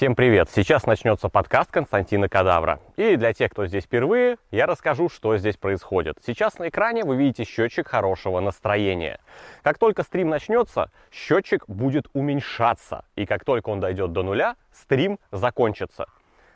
Всем привет! Сейчас начнется подкаст Константина Кадавра. И для тех, кто здесь впервые, я расскажу, что здесь происходит. Сейчас на экране вы видите счетчик хорошего настроения. Как только стрим начнется, счетчик будет уменьшаться. И как только он дойдет до нуля, стрим закончится.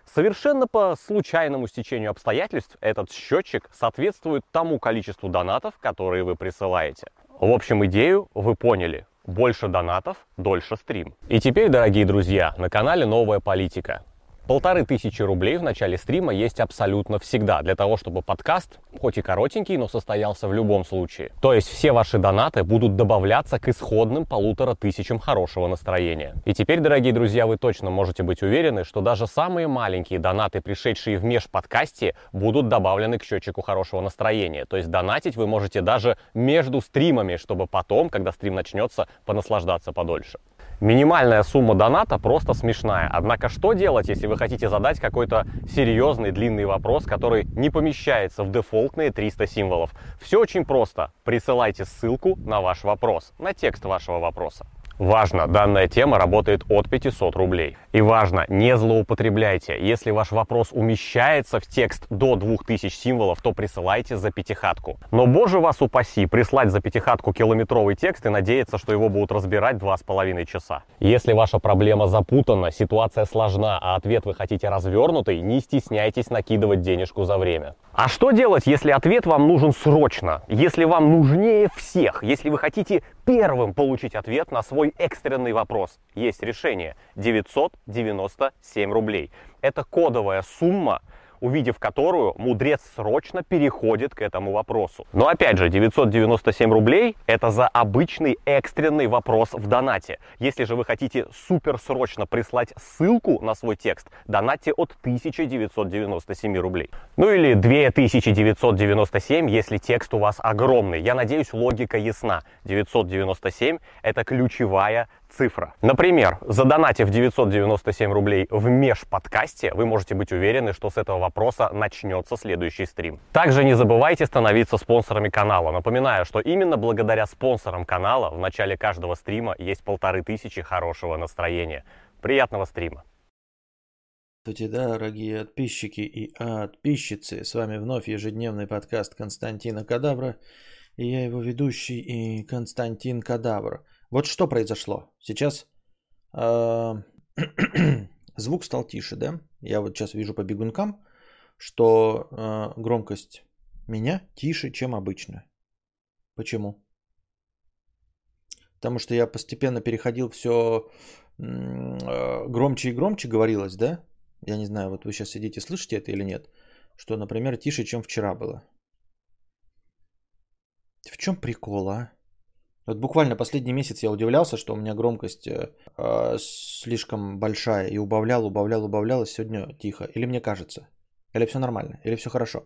Совершенно по случайному стечению обстоятельств этот счетчик соответствует тому количеству донатов, которые вы присылаете. В общем, идею вы поняли. Больше донатов, дольше стрим. И теперь, дорогие друзья, на канале новая политика. Полторы тысячи рублей в начале стрима есть абсолютно всегда, для того, чтобы подкаст, хоть и коротенький, но состоялся в любом случае. То есть все ваши донаты будут добавляться к исходным полутора тысячам хорошего настроения. И теперь, дорогие друзья, вы точно можете быть уверены, что даже самые маленькие донаты, пришедшие в межподкасте, будут добавлены к счетчику хорошего настроения. То есть донатить вы можете даже между стримами, чтобы потом, когда стрим начнется, понаслаждаться подольше. Минимальная сумма доната просто смешная. Однако что делать, если вы хотите задать какой-то серьезный длинный вопрос, который не помещается в дефолтные 300 символов? Все очень просто. Присылайте ссылку на ваш вопрос, на текст вашего вопроса. Важно, данная тема работает от 500 рублей. И важно, не злоупотребляйте. Если ваш вопрос умещается в текст до 2000 символов, то присылайте за пятихатку. Но, боже вас упаси, прислать за пятихатку километровый текст и надеяться, что его будут разбирать два с половиной часа. Если ваша проблема запутана, ситуация сложна, а ответ вы хотите развернутый, не стесняйтесь накидывать денежку за время. А что делать, если ответ вам нужен срочно? Если вам нужнее всех? Если вы хотите первым получить ответ на свой экстренный вопрос? Есть решение. 997 рублей. Это кодовая сумма, увидев которую мудрец срочно переходит к этому вопросу. Но опять же, 997 рублей – это за обычный экстренный вопрос в донате. Если же вы хотите суперсрочно прислать ссылку на свой текст, донатьте от 1997 рублей. Ну или 2997, если текст у вас огромный. Я надеюсь, логика ясна. 997 – это ключевая цифра. Например, задонатив 997 рублей в межподкасте, вы можете быть уверены, что с этого вопроса начнется следующий стрим. Также не забывайте становиться спонсорами канала. Напоминаю, что именно благодаря спонсорам канала в начале каждого стрима есть полторы тысячи хорошего настроения. Приятного стрима! Здравствуйте, дорогие подписчики и подписчицы. С вами вновь ежедневный подкаст Константина Кадавра. И я его ведущий и Константин Кадавр. Вот что произошло. Сейчас э, звук стал тише, да? Я вот сейчас вижу по бегункам, что э, громкость меня тише, чем обычно. Почему? Потому что я постепенно переходил все э, громче и громче говорилось, да? Я не знаю, вот вы сейчас сидите, слышите это или нет? Что, например, тише, чем вчера было. В чем прикол, а? Вот буквально последний месяц я удивлялся, что у меня громкость э, э, слишком большая и убавлял, убавлял, убавлял, и сегодня тихо. Или мне кажется? Или все нормально? Или все хорошо?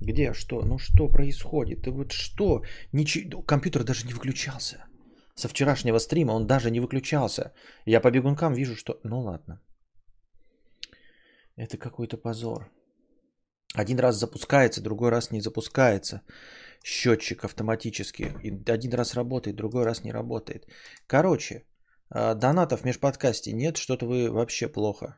Где? Что? Ну что происходит? И вот что? Ничего... Компьютер даже не выключался. Со вчерашнего стрима он даже не выключался. Я по бегункам вижу, что... Ну ладно. Это какой-то позор. Один раз запускается, другой раз не запускается счетчик автоматически. И один раз работает, другой раз не работает. Короче, а, донатов в межподкасте нет, что-то вы вообще плохо.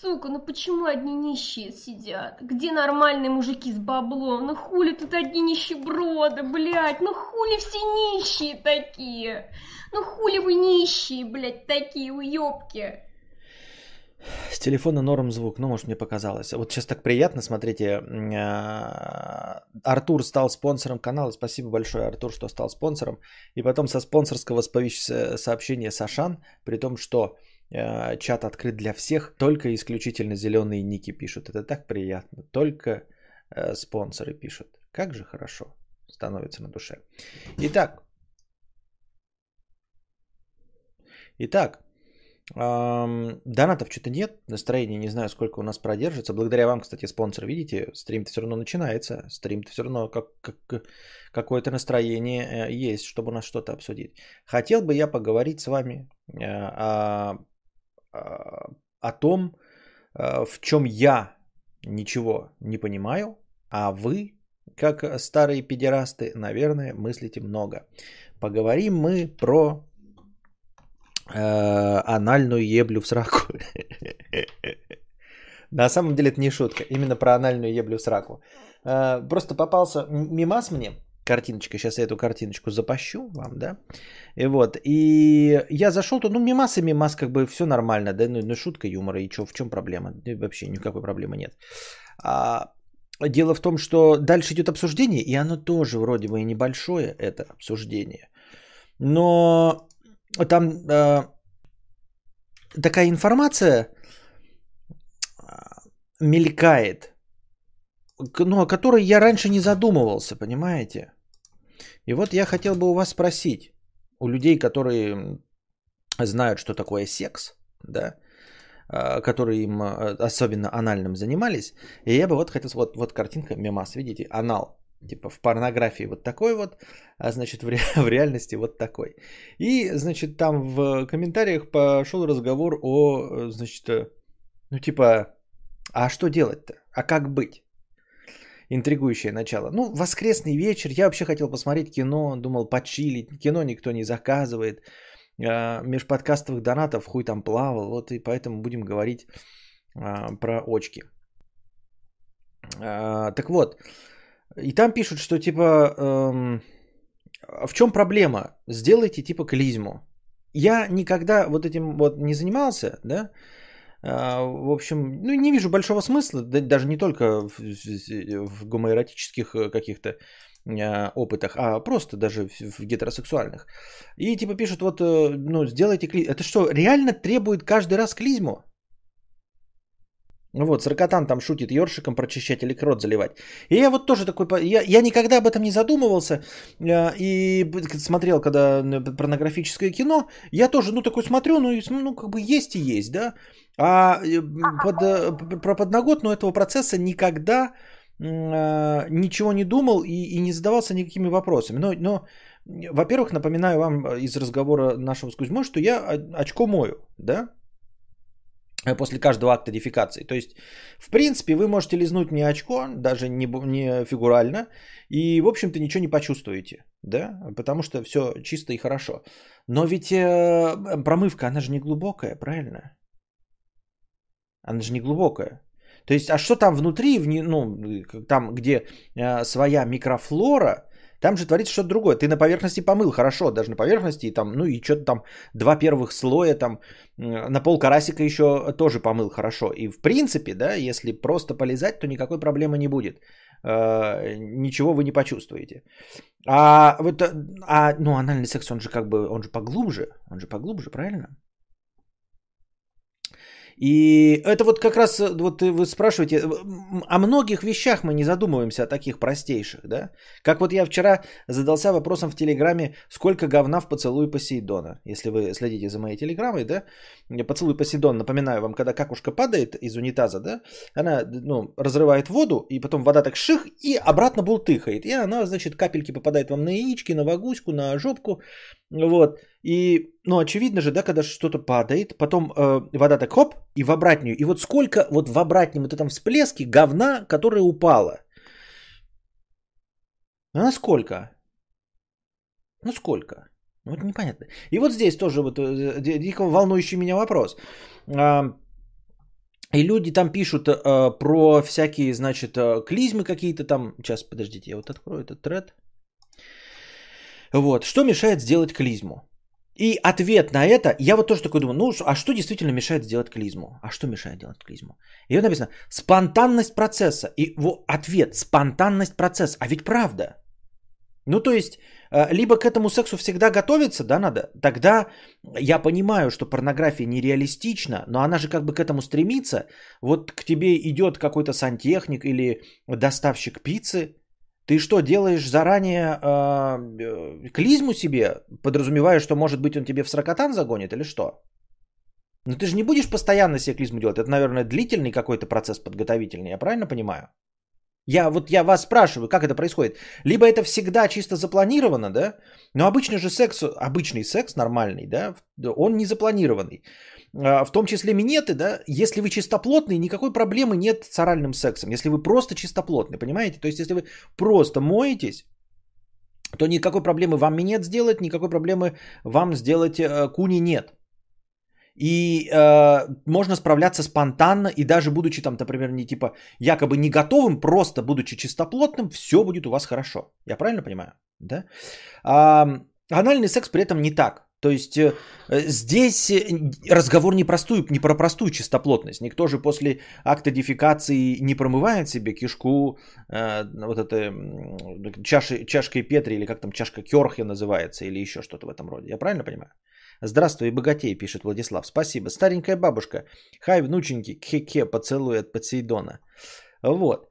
Сука, ну почему одни нищие сидят? Где нормальные мужики с баблом? Ну хули тут одни нищеброды, блядь? Ну хули все нищие такие? Ну хули вы нищие, блядь, такие уёбки? С телефона норм звук, ну, может, мне показалось. Вот сейчас так приятно, смотрите. А, Артур стал спонсором канала. Спасибо большое, Артур, что стал спонсором. И потом со спонсорского сообщения Сашан, при том, что а, чат открыт для всех, только исключительно зеленые ники пишут. Это так приятно. Только а, спонсоры пишут. Как же хорошо становится на душе. Итак. Итак, Донатов что-то нет, настроения не знаю, сколько у нас продержится. Благодаря вам, кстати, спонсор, видите, стрим-то все равно начинается. Стрим-то все равно как, как, какое-то настроение э, есть, чтобы у нас что-то обсудить. Хотел бы я поговорить с вами э, о, о о том, э, в чем я ничего не понимаю, а вы, как старые педерасты, наверное, мыслите много. Поговорим мы про анальную еблю в сраку. На самом деле это не шутка, именно про анальную еблю в сраку. Э, просто попался мимас мне, картиночка, сейчас я эту картиночку запущу вам, да, и вот, и я зашел, то, ну, мимас и мимас, как бы все нормально, да, ну, ну шутка юмора, и что, в чем проблема? Вообще никакой проблемы нет. А, дело в том, что дальше идет обсуждение, и оно тоже вроде бы и небольшое, это обсуждение, но там э, такая информация а, мелькает, ну, о которой я раньше не задумывался, понимаете? И вот я хотел бы у вас спросить, у людей, которые знают, что такое секс, да, а, которые им а, особенно анальным занимались, и я бы вот хотел, вот, вот картинка, мемас, видите, анал, типа в порнографии вот такой вот, а значит в, ре, в реальности вот такой. И, значит, там в комментариях пошел разговор о, значит, ну типа, а что делать-то? А как быть? интригующее начало. Ну, воскресный вечер, я вообще хотел посмотреть кино, думал почилить, кино никто не заказывает, а, межподкастовых донатов хуй там плавал, вот и поэтому будем говорить а, про очки. А, так вот, и там пишут, что типа, эм, в чем проблема? Сделайте типа клизму. Я никогда вот этим вот не занимался, да, а, в общем, ну, не вижу большого смысла, даже не только в, в гомоэротических э, каких-то а, опытах, а просто даже в гетеросексуальных. И типа пишут, вот, э, ну, сделайте клизму. Это что, реально требует каждый раз клизму? Вот, Саркатан там шутит ёршиком прочищать или крот заливать. И я вот тоже такой, я, я никогда об этом не задумывался. Э, и смотрел, когда порнографическое кино, я тоже, ну, такой смотрю, ну, ну как бы есть и есть, да. А э, под, э, про подноготную этого процесса никогда ничего не думал и, и не задавался никакими вопросами. Но, но во-первых, напоминаю вам из разговора нашего с Кузьмой, что я очко мою, да, после каждого акта дефекации. То есть, в принципе, вы можете лизнуть не очко, даже не, не фигурально, и, в общем-то, ничего не почувствуете, да, потому что все чисто и хорошо. Но ведь э, промывка, она же не глубокая, правильно? Она же не глубокая. То есть, а что там внутри, ну, там, где э, своя микрофлора, там же творится что-то другое. Ты на поверхности помыл, хорошо, даже на поверхности, там, ну и что-то там, два первых слоя, там, на пол карасика еще тоже помыл, хорошо. И в принципе, да, если просто полезать, то никакой проблемы не будет. Э, ничего вы не почувствуете. А вот, а, ну, анальный секс, он же как бы, он же поглубже, он же поглубже, правильно? И это вот как раз, э, вот вы спрашиваете, э, о многих вещах мы не задумываемся, о таких простейших, да? Как вот я вчера задался вопросом в Телеграме, сколько говна в поцелуй Посейдона. Если вы следите за моей Телеграммой, да? Поцелуй Посейдон, напоминаю вам, когда какушка падает из унитаза, да? Она, ну, разрывает воду, и потом вода так ших, и обратно бултыхает. И она, значит, капельки попадает вам на яички, на вагуську, на жопку, вот. И, ну, очевидно же, да, когда что-то падает, потом э, вода так хоп, и в обратную. И вот сколько вот в обратнем вот этом всплеске говна, которое упало. А на сколько? Ну сколько? Ну, вот непонятно. И вот здесь тоже вот э, дико волнующий меня вопрос. А, и люди там пишут а, про всякие, значит, клизмы какие-то там. Сейчас, подождите, я вот открою этот тред. Вот. Что мешает сделать клизму? И ответ на это, я вот тоже такой думаю, ну а что действительно мешает сделать клизму? А что мешает делать клизму? И вот написано, спонтанность процесса. И вот ответ, спонтанность процесса. А ведь правда. Ну то есть, э, либо к этому сексу всегда готовиться, да, надо, тогда я понимаю, что порнография нереалистична, но она же как бы к этому стремится. Вот к тебе идет какой-то сантехник или доставщик пиццы, ты что, делаешь заранее э, клизму себе, подразумевая, что, может быть, он тебе в сракотан загонит или что? Но ты же не будешь постоянно себе клизму делать. Это, наверное, длительный какой-то процесс подготовительный. Я правильно понимаю? Я вот я вас спрашиваю, как это происходит. Либо это всегда чисто запланировано, да? Но обычно же секс, обычный секс нормальный, да, он не запланированный. А, в том числе минеты, да, если вы чистоплотный, никакой проблемы нет с оральным сексом, если вы просто чистоплотный, понимаете? То есть, если вы просто моетесь, то никакой проблемы вам минет сделать, никакой проблемы вам сделать э, куни нет. И э, можно справляться спонтанно, и даже будучи там, например, не типа якобы не готовым, просто будучи чистоплотным, все будет у вас хорошо. Я правильно понимаю? Да? А, анальный секс при этом не так. То есть э, здесь э, разговор не, простую, не про простую чистоплотность. Никто же после акта дефекации не промывает себе кишку э, вот это, чаши, чашкой Петри или как там чашка Керхи называется или еще что-то в этом роде. Я правильно понимаю? Здравствуй, богатей, пишет Владислав. Спасибо. Старенькая бабушка. Хай, внученьки, кхе-кхе, поцелуй от Посейдона. Вот.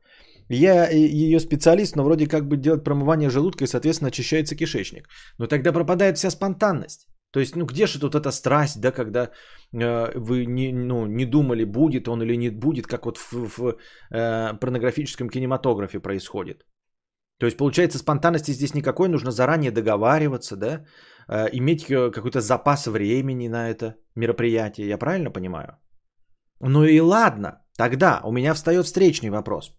Я ее специалист, но вроде как бы делать промывание желудка и, соответственно, очищается кишечник. Но тогда пропадает вся спонтанность. То есть, ну где же тут эта страсть, да, когда э, вы не, ну, не думали, будет он или не будет, как вот в, в э, порнографическом кинематографе происходит. То есть, получается, спонтанности здесь никакой, нужно заранее договариваться, да, э, иметь какой-то запас времени на это мероприятие, я правильно понимаю? Ну и ладно, тогда у меня встает встречный вопрос.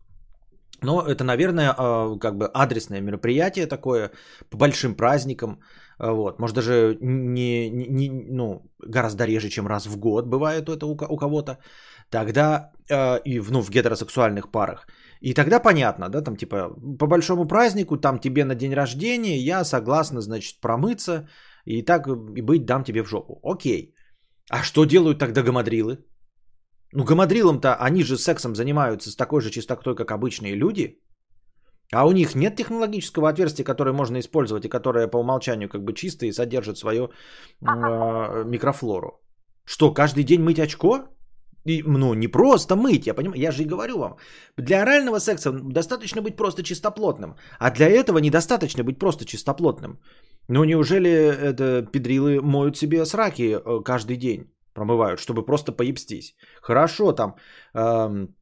Но это, наверное, э, как бы адресное мероприятие такое, по большим праздникам, э, вот, может даже не, не, ну, гораздо реже, чем раз в год бывает это у, у кого-то, тогда э, и ну, в гетеросексуальных парах. И тогда понятно, да, там типа по большому празднику, там тебе на день рождения, я согласна, значит, промыться и так и быть дам тебе в жопу. Окей. А что делают тогда гамадрилы? Ну, гамадрилам-то они же сексом занимаются с такой же чистотой, как обычные люди. А у них нет технологического отверстия, которое можно использовать и которое по умолчанию как бы чистое и содержит свою э, микрофлору. Что, каждый день мыть очко? И, ну, не просто мыть, я понимаю, я же и говорю вам. Для орального секса достаточно быть просто чистоплотным. А для этого недостаточно быть просто чистоплотным. Ну, неужели это педрилы моют себе сраки э, каждый день? Промывают, чтобы просто поебстись. Хорошо, там эм,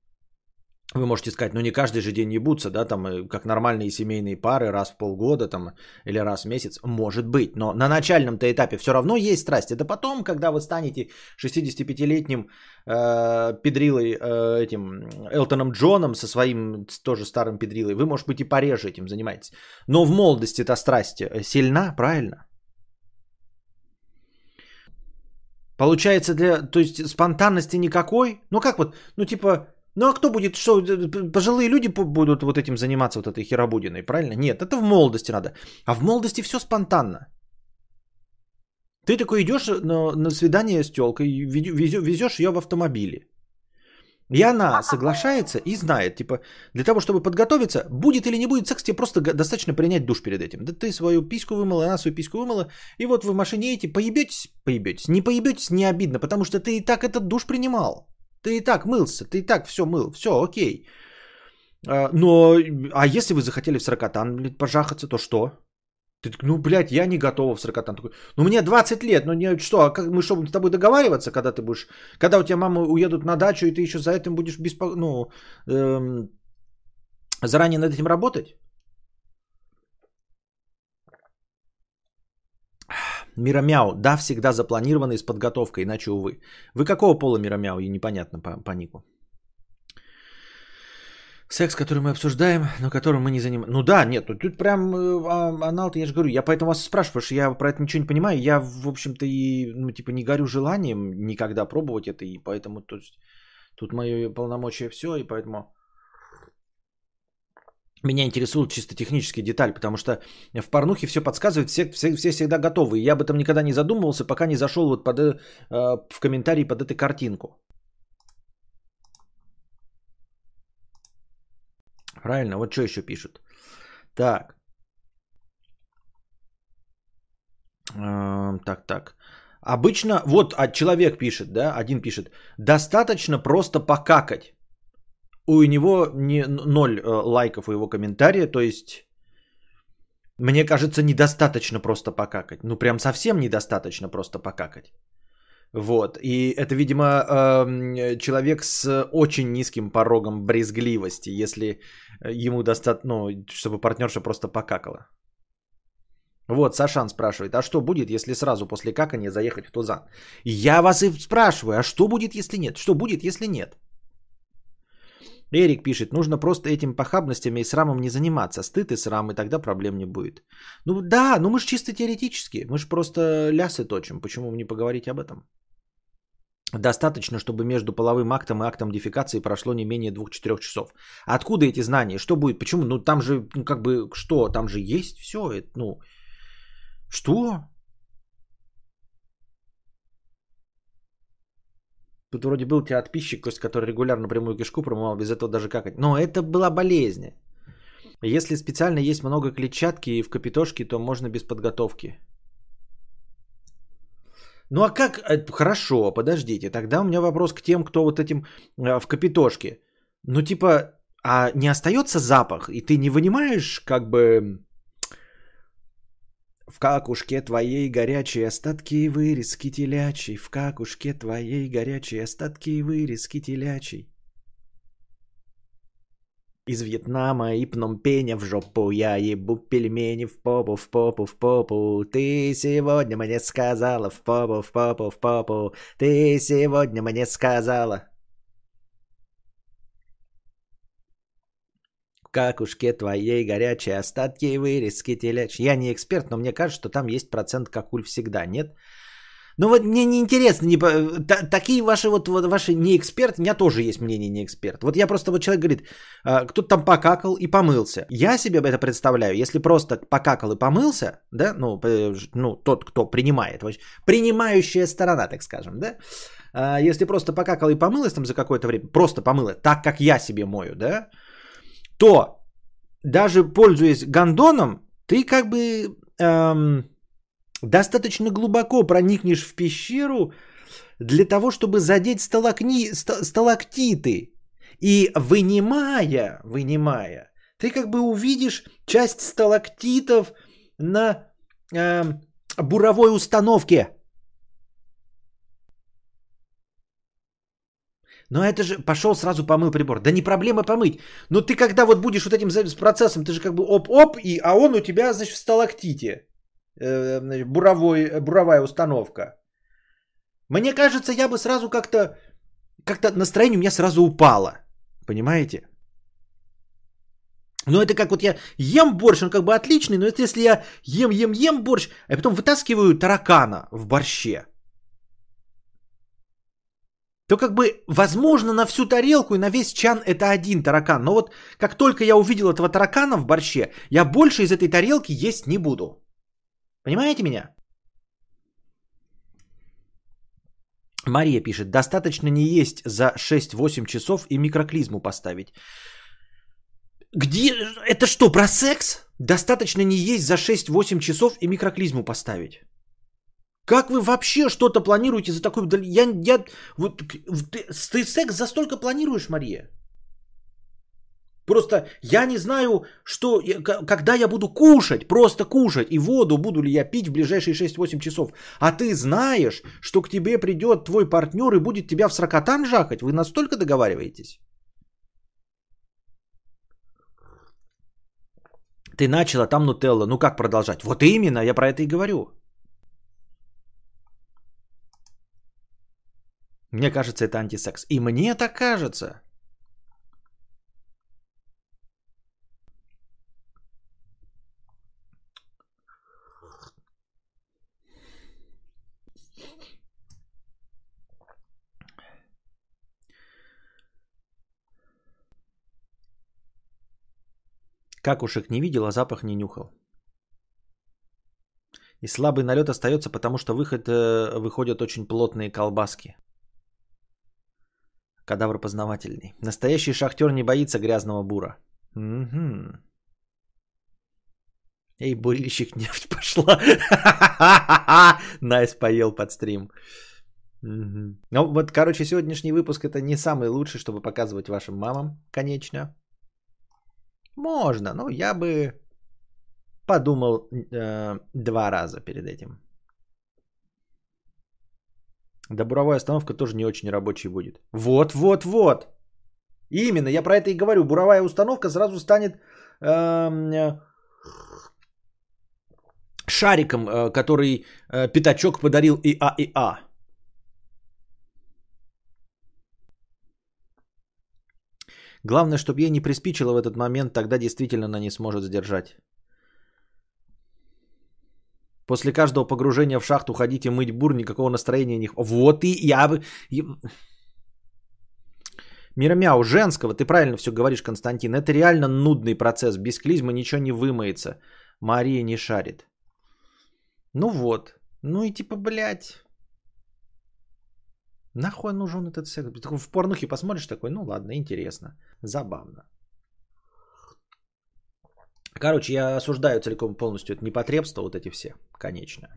вы можете сказать, ну не каждый же день ебутся, да, там, э, как нормальные семейные пары, раз в полгода там, или раз в месяц, может быть, но на начальном-то этапе все равно есть страсть. Это потом, когда вы станете 65-летним э, педрилой, э, этим Элтоном Джоном со своим тоже старым педрилой, вы, может быть, и пореже этим занимаетесь. Но в молодости эта страсть э, сильна, правильно? Получается, для, то есть спонтанности никакой? Ну как вот, ну типа, ну а кто будет, что, э, пожилые люди будут вот этим заниматься, вот этой херабудиной, правильно? Нет, это в молодости надо. А в молодости все спонтанно. Ты такой идешь на, на свидание с телкой, везешь ее в автомобиле. И она соглашается и знает, типа, для того, чтобы подготовиться, будет или не будет секс, тебе просто достаточно принять душ перед этим. Да ты свою письку вымыла, она свою письку вымыла, и вот вы в машине едете, поебетесь, поебетесь. Не поебетесь, не обидно, потому что ты и так этот душ принимал. Ты и так мылся, ты и так все мыл, все, окей. А, но, а если вы захотели в сорокотан, пожахаться, то что? Ты ну, блядь, я не готова в сорокотан. Такой, ну, мне 20 лет, ну, не, что, а как, мы что, будем с тобой договариваться, когда ты будешь, когда у тебя мама уедут на дачу, и ты еще за этим будешь беспо... ну, эм, заранее над этим работать? Миромяу, да, всегда запланировано и с подготовкой, иначе, увы. Вы какого пола Миромяу, и непонятно по, по нику. Секс, который мы обсуждаем, но которым мы не занимаемся. Ну да, нет, тут прям э, а, анал я же говорю, я поэтому вас спрашиваю, что я про это ничего не понимаю. Я, в общем-то, и, ну, типа, не горю желанием никогда пробовать это, и поэтому тут, тут мое полномочия все, и поэтому меня интересует чисто технический деталь, потому что в порнухе все подсказывает, все, все, все всегда готовы. Я об этом никогда не задумывался, пока не зашел вот под, э, в комментарии под эту картинку. Правильно, вот что еще пишут. Так. Э, так, так. Обычно, вот а человек пишет, да, один пишет, достаточно просто покакать у него не ноль э, лайков у его комментария, то есть мне кажется, недостаточно просто покакать. Ну, прям совсем недостаточно просто покакать. Вот. И это, видимо, эм, человек с очень низким порогом брезгливости, если ему достаточно, ну, чтобы партнерша просто покакала. Вот, Сашан спрашивает, а что будет, если сразу после какания заехать в Тузан? Я вас и спрашиваю, а что будет, если нет? Что будет, если нет? Эрик пишет, нужно просто этим похабностями и срамом не заниматься. Стыд и срам, и тогда проблем не будет. Ну да, ну мы же чисто теоретически. Мы же просто лясы точим. Почему не поговорить об этом? Достаточно, чтобы между половым актом и актом дефекации прошло не менее 2-4 часов. Откуда эти знания? Что будет? Почему? Ну там же, ну как бы, что? Там же есть все. Это, ну, что? Тут вроде был у тебя подписчик, который регулярно прямую кишку промывал, без этого даже какать. Но это была болезнь. Если специально есть много клетчатки в капитошке, то можно без подготовки. Ну а как? Э, хорошо, подождите. Тогда у меня вопрос к тем, кто вот этим э, в капитошке. Ну типа, а не остается запах? И ты не вынимаешь как бы в какушке твоей горячие остатки и вырезки телячий, В какушке твоей горячие остатки и вырезки телячий. Из Вьетнама и Пномпеня в жопу я ебу пельмени в попу, в попу, в попу. Ты сегодня мне сказала в попу, в попу, в попу. Ты сегодня мне сказала. Какушке твоей горячие остатки и вырезки телячьи. Я не эксперт, но мне кажется, что там есть процент какуль всегда, нет? Ну вот мне не интересно, не, та, такие ваши вот, вот ваши не эксперт, у меня тоже есть мнение не эксперт. Вот я просто вот человек говорит, а, кто-то там покакал и помылся. Я себе это представляю, если просто покакал и помылся, да, ну, ну тот, кто принимает, принимающая сторона, так скажем, да, а, если просто покакал и помылась там за какое-то время, просто помыла, так как я себе мою, да, то даже пользуясь гондоном, ты как бы эм, достаточно глубоко проникнешь в пещеру для того, чтобы задеть сталакни, сталактиты. И вынимая, вынимая, ты как бы увидишь часть сталактитов на э, буровой установке. Но это же пошел сразу помыл прибор. Да не проблема помыть. Но ты когда вот будешь вот этим процессом, ты же как бы оп-оп, и, а он у тебя, значит, в сталактите. Э, буровой, буровая установка. Мне кажется, я бы сразу как-то, как-то настроение у меня сразу упало. Понимаете? Но это как вот я ем борщ, он как бы отличный, но это если я ем, ем, ем борщ, а потом вытаскиваю таракана в борще то как бы, возможно, на всю тарелку и на весь чан это один таракан. Но вот как только я увидел этого таракана в борще, я больше из этой тарелки есть не буду. Понимаете меня? Мария пишет, достаточно не есть за 6-8 часов и микроклизму поставить. Где? Это что, про секс? Достаточно не есть за 6-8 часов и микроклизму поставить. Как вы вообще что-то планируете за такой... Я, я, вот, ты, секс за столько планируешь, Мария? Просто я не знаю, что, когда я буду кушать, просто кушать, и воду буду ли я пить в ближайшие 6-8 часов. А ты знаешь, что к тебе придет твой партнер и будет тебя в сракотан жахать. Вы настолько договариваетесь? Ты начала, там нутелла. Ну как продолжать? Вот именно, я про это и говорю. Мне кажется, это антисекс. И мне так кажется. Какушек не видел, а запах не нюхал. И слабый налет остается, потому что выход, э, выходят очень плотные колбаски. Кадавр познавательный. Настоящий шахтер не боится грязного бура. Угу. Эй, бурильщик, нефть пошла. Nice поел под стрим. Ну вот, короче, сегодняшний выпуск это не самый лучший, чтобы показывать вашим мамам, конечно. Можно, но я бы подумал э, два раза перед этим. Да буровая остановка тоже не очень рабочий будет. Вот, вот, вот. Именно, я про это и говорю. Буровая установка сразу станет эм, шариком, э, который э, пятачок подарил ИА ИА. Главное, чтобы ей не приспичило в этот момент, тогда действительно она не сможет сдержать. После каждого погружения в шахту ходите мыть бур, никакого настроения не... Вот и я бы... Миромяу, женского, ты правильно все говоришь, Константин. Это реально нудный процесс. Без клизмы ничего не вымоется. Мария не шарит. Ну вот. Ну и типа, блядь. Нахуй нужен этот секс? В порнухе посмотришь такой, ну ладно, интересно, забавно. Короче, я осуждаю целиком полностью это непотребство, вот эти все, конечно.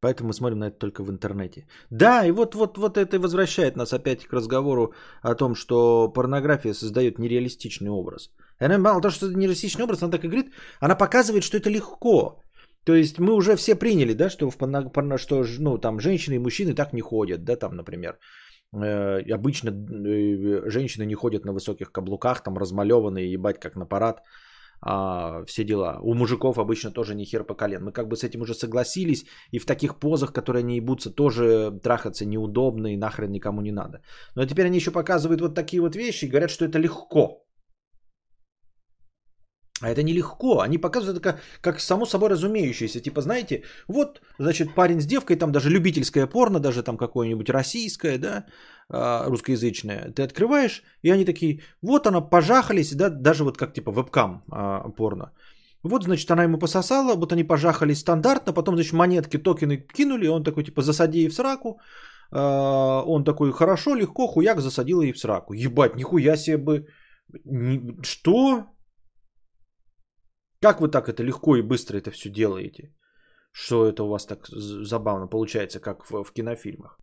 Поэтому мы смотрим на это только в интернете. Да, и вот, вот, вот это и возвращает нас опять к разговору о том, что порнография создает нереалистичный образ. И она мало того, что это нереалистичный образ, она так и говорит, она показывает, что это легко. То есть мы уже все приняли, да, что, в порно, что ну, там женщины и мужчины так не ходят, да, там, например. Э, обычно э, женщины не ходят на высоких каблуках, там размалеванные, ебать, как на парад. А, все дела. У мужиков обычно тоже не хер по колен. Мы как бы с этим уже согласились, и в таких позах, которые они ебутся, тоже трахаться неудобно и нахрен никому не надо. Но теперь они еще показывают вот такие вот вещи и говорят, что это легко. А это нелегко. Они показывают это как, как само собой разумеющееся. Типа, знаете, вот, значит, парень с девкой, там даже любительское порно, даже там какое-нибудь российское, да, а, русскоязычное. Ты открываешь, и они такие, вот она, пожахались, да, даже вот как типа вебкам а, порно. Вот, значит, она ему пососала, вот они пожахались стандартно, потом, значит, монетки, токены кинули, он такой, типа, засади ей в сраку. А, он такой, хорошо, легко, хуяк, засадил ей в сраку. Ебать, нихуя себе бы. Что? Как вы так это легко и быстро это все делаете? Что это у вас так забавно получается, как в, в кинофильмах?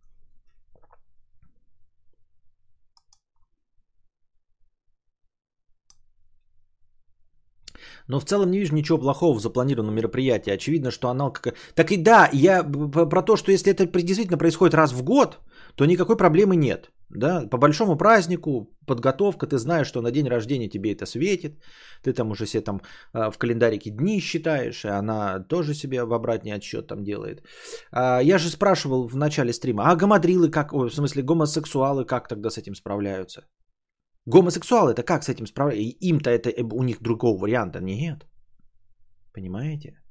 Но в целом не вижу ничего плохого в запланированном мероприятии. Очевидно, что анал как... Так и да, я про то, что если это действительно происходит раз в год, то никакой проблемы нет. Да? По большому празднику, подготовка, ты знаешь, что на день рождения тебе это светит, ты там уже себе там а, в календарике дни считаешь, и она тоже себе в обратный отсчет там делает. А, я же спрашивал в начале стрима, а гамадрилы как, в смысле гомосексуалы как тогда с этим справляются? Гомосексуалы это как с этим справляются? Им-то это э, у них другого варианта нет. Понимаете?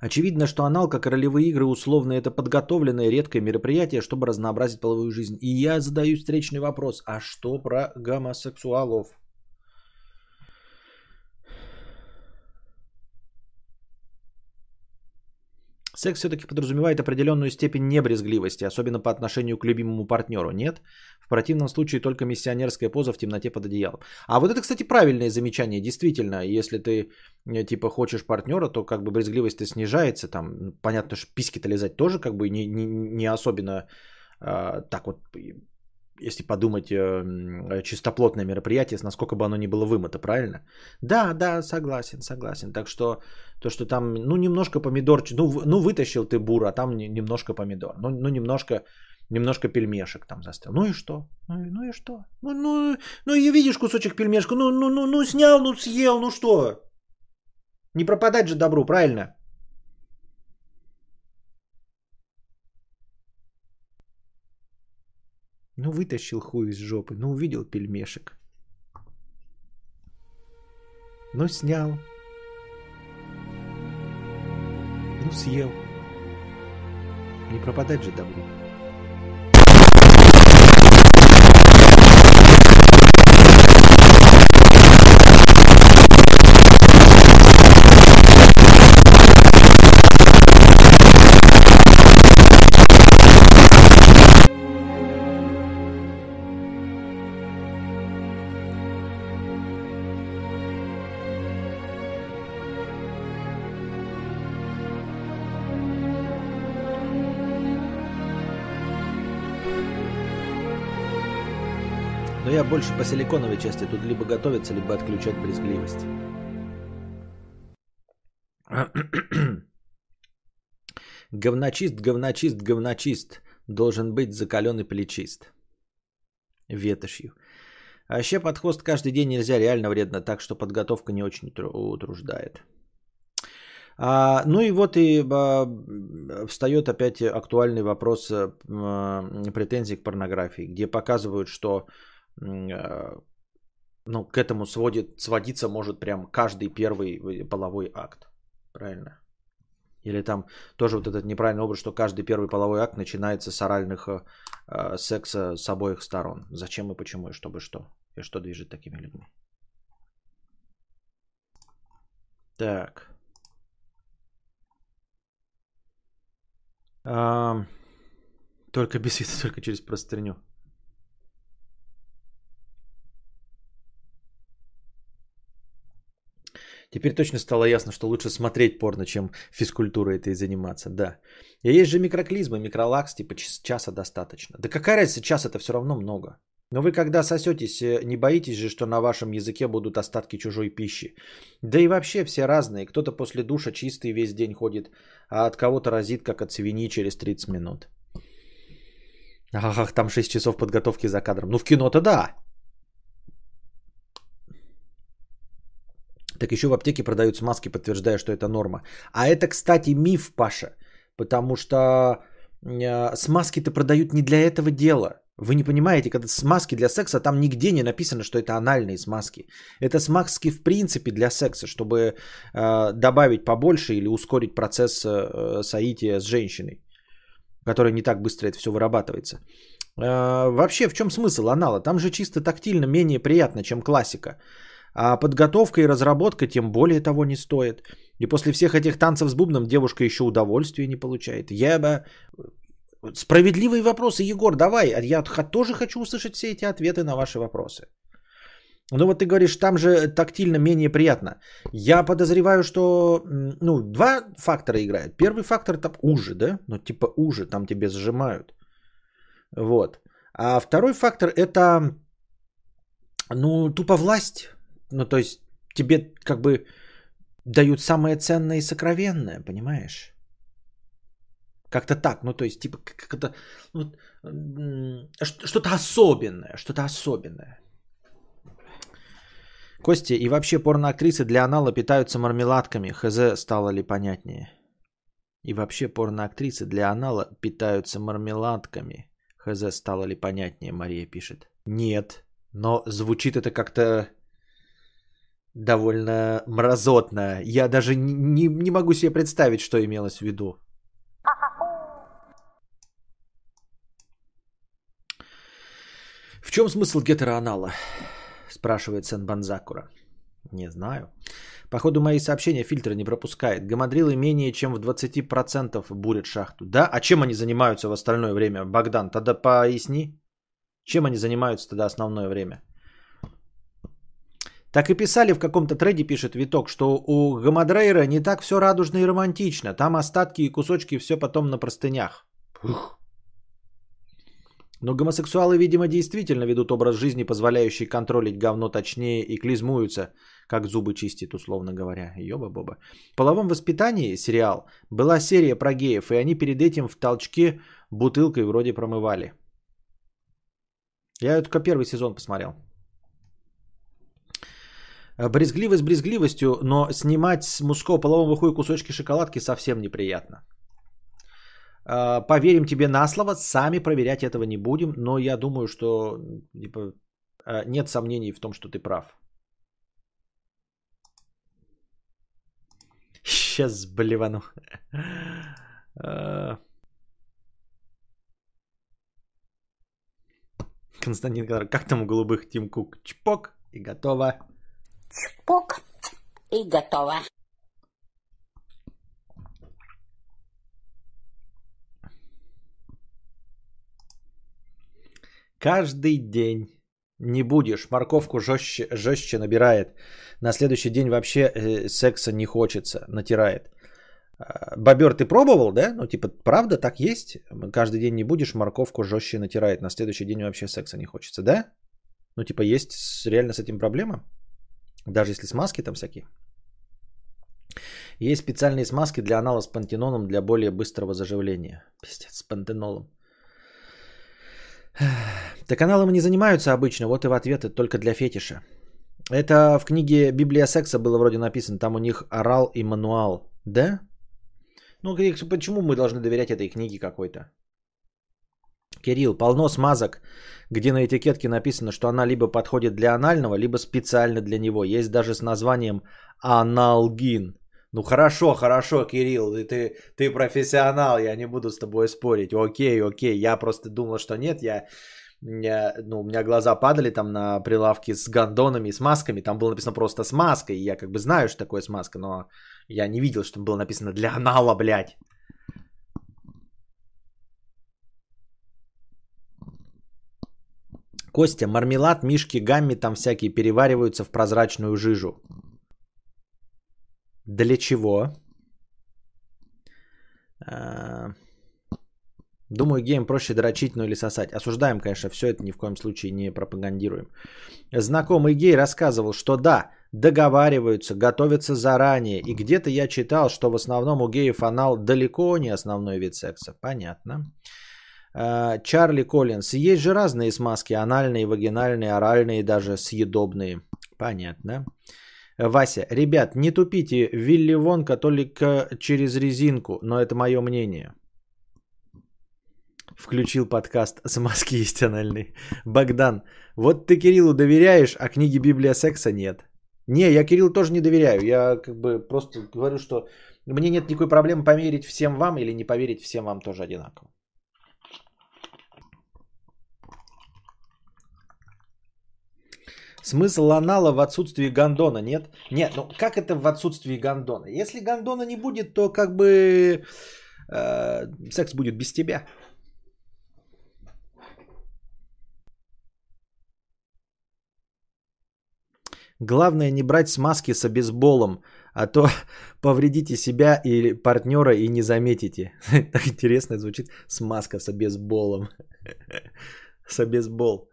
Очевидно, что анал, как и ролевые игры, условно это подготовленное редкое мероприятие, чтобы разнообразить половую жизнь. И я задаю встречный вопрос, а что про гомосексуалов? Секс все-таки подразумевает определенную степень небрезгливости, особенно по отношению к любимому партнеру, нет? В противном случае только миссионерская поза в темноте под одеялом. А вот это, кстати, правильное замечание. Действительно, если ты э, типа хочешь партнера, то как бы брезгливость снижается. Там, понятно, что письки-то лизать тоже как бы не, не, не особенно э, так вот если подумать, э, чистоплотное мероприятие, насколько бы оно ни было вымыто, правильно? Да, да, согласен, согласен. Так что то, что там, ну, немножко помидорчик, ну, ну вытащил ты бур, а там немножко помидор, ну, ну немножко, немножко пельмешек там застрял. Ну и что? Ну, ну и что? Ну, ну, ну и видишь кусочек пельмешка, ну, ну, ну, ну снял, ну съел, ну что? Не пропадать же добру, правильно? Ну, вытащил хуй из жопы, ну, увидел пельмешек. Ну, снял. Ну, съел. Не пропадать же добру. Я больше по силиконовой части. Тут либо готовиться, либо отключать брезгливость. говночист, говночист, говночист. Должен быть закаленный плечист. ветошью. А вообще под хвост каждый день нельзя, реально вредно, так что подготовка не очень утруждает. А, ну и вот и а, встает опять актуальный вопрос а, претензий к порнографии, где показывают, что ну, к этому сводит, сводиться может прям каждый первый половой акт. Правильно? Или там тоже вот этот неправильный образ, что каждый первый половой акт начинается с оральных э, секса с обоих сторон. Зачем и почему, и чтобы что? И что движет такими людьми? Так. А, только без вида, только через простыню. Теперь точно стало ясно, что лучше смотреть порно, чем физкультурой этой заниматься, да. И есть же микроклизмы, микролакс, типа часа достаточно. Да какая разница, час это все равно много. Но вы когда сосетесь, э, не боитесь же, что на вашем языке будут остатки чужой пищи. Да и вообще все разные. Кто-то после душа чистый весь день ходит, а от кого-то разит, как от свиньи через 30 минут. Ах, там 6 часов подготовки за кадром. Ну в кино-то да. Так еще в аптеке продают смазки, подтверждая, что это норма. А это, кстати, миф, Паша. Потому что э, смазки-то продают не для этого дела. Вы не понимаете, когда смазки для секса, там нигде не написано, что это анальные смазки. Это смазки в принципе для секса, чтобы э, добавить побольше или ускорить процесс э, соития с женщиной, который не так быстро это все вырабатывается. Э, вообще, в чем смысл анала? Там же чисто тактильно менее приятно, чем классика. А подготовка и разработка тем более того не стоит. И после всех этих танцев с бубном девушка еще удовольствия не получает. Я бы... Справедливые вопросы, Егор, давай. А я тоже хочу услышать все эти ответы на ваши вопросы. Ну вот ты говоришь, там же тактильно менее приятно. Я подозреваю, что ну, два фактора играют. Первый фактор там уже, да? Ну типа уже, там тебе сжимают. Вот. А второй фактор это, ну, тупо власть. Ну, то есть тебе как бы дают самое ценное и сокровенное, понимаешь? Как-то так, ну то есть типа как-то ну, что-то особенное, что-то особенное. Костя, и вообще порноактрисы для анала питаются мармеладками. Хз стало ли понятнее? И вообще порноактрисы для анала питаются мармеладками. Хз стало ли понятнее, Мария пишет. Нет, но звучит это как-то довольно мразотно. Я даже не, не могу себе представить, что имелось в виду. В чем смысл гетероанала? Спрашивает Сен Банзакура. Не знаю. Походу мои сообщения фильтр не пропускает. Гамадрилы менее чем в 20% бурят шахту. Да? А чем они занимаются в остальное время? Богдан, тогда поясни. Чем они занимаются тогда основное время? Так и писали в каком-то треде, пишет Виток, что у Гамадрейра не так все радужно и романтично. Там остатки и кусочки все потом на простынях. Ух. Но гомосексуалы, видимо, действительно ведут образ жизни, позволяющий контролить говно точнее и клизмуются, как зубы чистит, условно говоря. Ёба-боба. В половом воспитании, сериал, была серия про геев, и они перед этим в толчке бутылкой вроде промывали. Я только первый сезон посмотрел. Брезгливость брезгливостью, но снимать с мужского полового хуя кусочки шоколадки совсем неприятно. А, поверим тебе на слово, сами проверять этого не будем, но я думаю, что типа, а, нет сомнений в том, что ты прав. Сейчас блевану. А. Константин, как там у голубых Тим Кук? Чпок и готово. Чпок и готово. Каждый день не будешь, морковку жестче, жестче набирает. На следующий день вообще э, секса не хочется, натирает. А, бобер, ты пробовал, да? Ну, типа, правда, так есть? Каждый день не будешь, морковку жестче натирает. На следующий день вообще секса не хочется, да? Ну, типа, есть реально с этим проблема? Даже если смазки там всякие. Есть специальные смазки для анала с пантеноном для более быстрого заживления. Пиздец, с пантенолом. Да каналом не занимаются обычно, вот и в ответ это только для фетиша. Это в книге «Библия секса» было вроде написано, там у них орал и мануал. Да? Ну, почему мы должны доверять этой книге какой-то? Кирилл, полно смазок, где на этикетке написано, что она либо подходит для анального, либо специально для него. Есть даже с названием аналгин. Ну хорошо, хорошо, Кирилл, ты, ты профессионал, я не буду с тобой спорить. Окей, окей, я просто думал, что нет, я, я ну, у меня глаза падали там на прилавке с гондонами, с масками, там было написано просто смазка, и я как бы знаю, что такое смазка, но я не видел, что было написано для анала, блядь. Костя, мармелад, мишки, гамми там всякие перевариваются в прозрачную жижу. Для чего? А, думаю, геем проще дрочить, ну или сосать. Осуждаем, конечно, все это ни в коем случае не пропагандируем. Знакомый гей рассказывал, что да, договариваются, готовятся заранее. И где-то я читал, что в основном у геев анал далеко не основной вид секса. Понятно. А, Чарли Коллинс. Есть же разные смазки. Анальные, вагинальные, оральные, даже съедобные. Понятно. Вася, ребят, не тупите. Вилли Вонка только через резинку, но это мое мнение. Включил подкаст «Смазки есть анальные». Богдан, вот ты Кириллу доверяешь, а книги Библия секса нет. Не, я Кириллу тоже не доверяю. Я как бы просто говорю, что мне нет никакой проблемы поверить всем вам или не поверить всем вам тоже одинаково. Смысл анала в отсутствии гондона, нет? Нет, ну как это в отсутствии гондона? Если гондона не будет, то как бы э, секс будет без тебя. Главное не брать смазки с обезболом, а то повредите себя или партнера и не заметите. Так интересно звучит. Смазка с обезболом. С обезбол.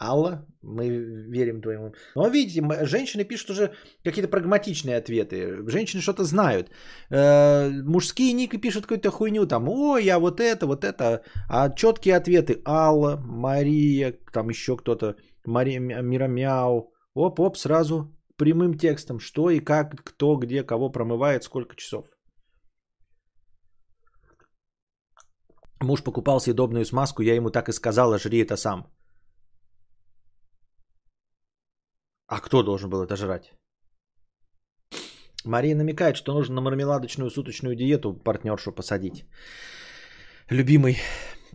Алла, мы верим твоему. Но видите, женщины пишут уже какие-то прагматичные ответы. Женщины что-то знают. Э, мужские ники пишут какую-то хуйню, там, ой, я вот это, вот это. А четкие ответы Алла, Мария, там еще кто-то, Мария Миромяу. Оп-оп, сразу прямым текстом, что и как, кто, где, кого промывает, сколько часов. Муж покупал съедобную смазку, я ему так и сказала, жри это сам. А кто должен был это жрать? Мария намекает, что нужно на мармеладочную суточную диету партнершу посадить. Любимый.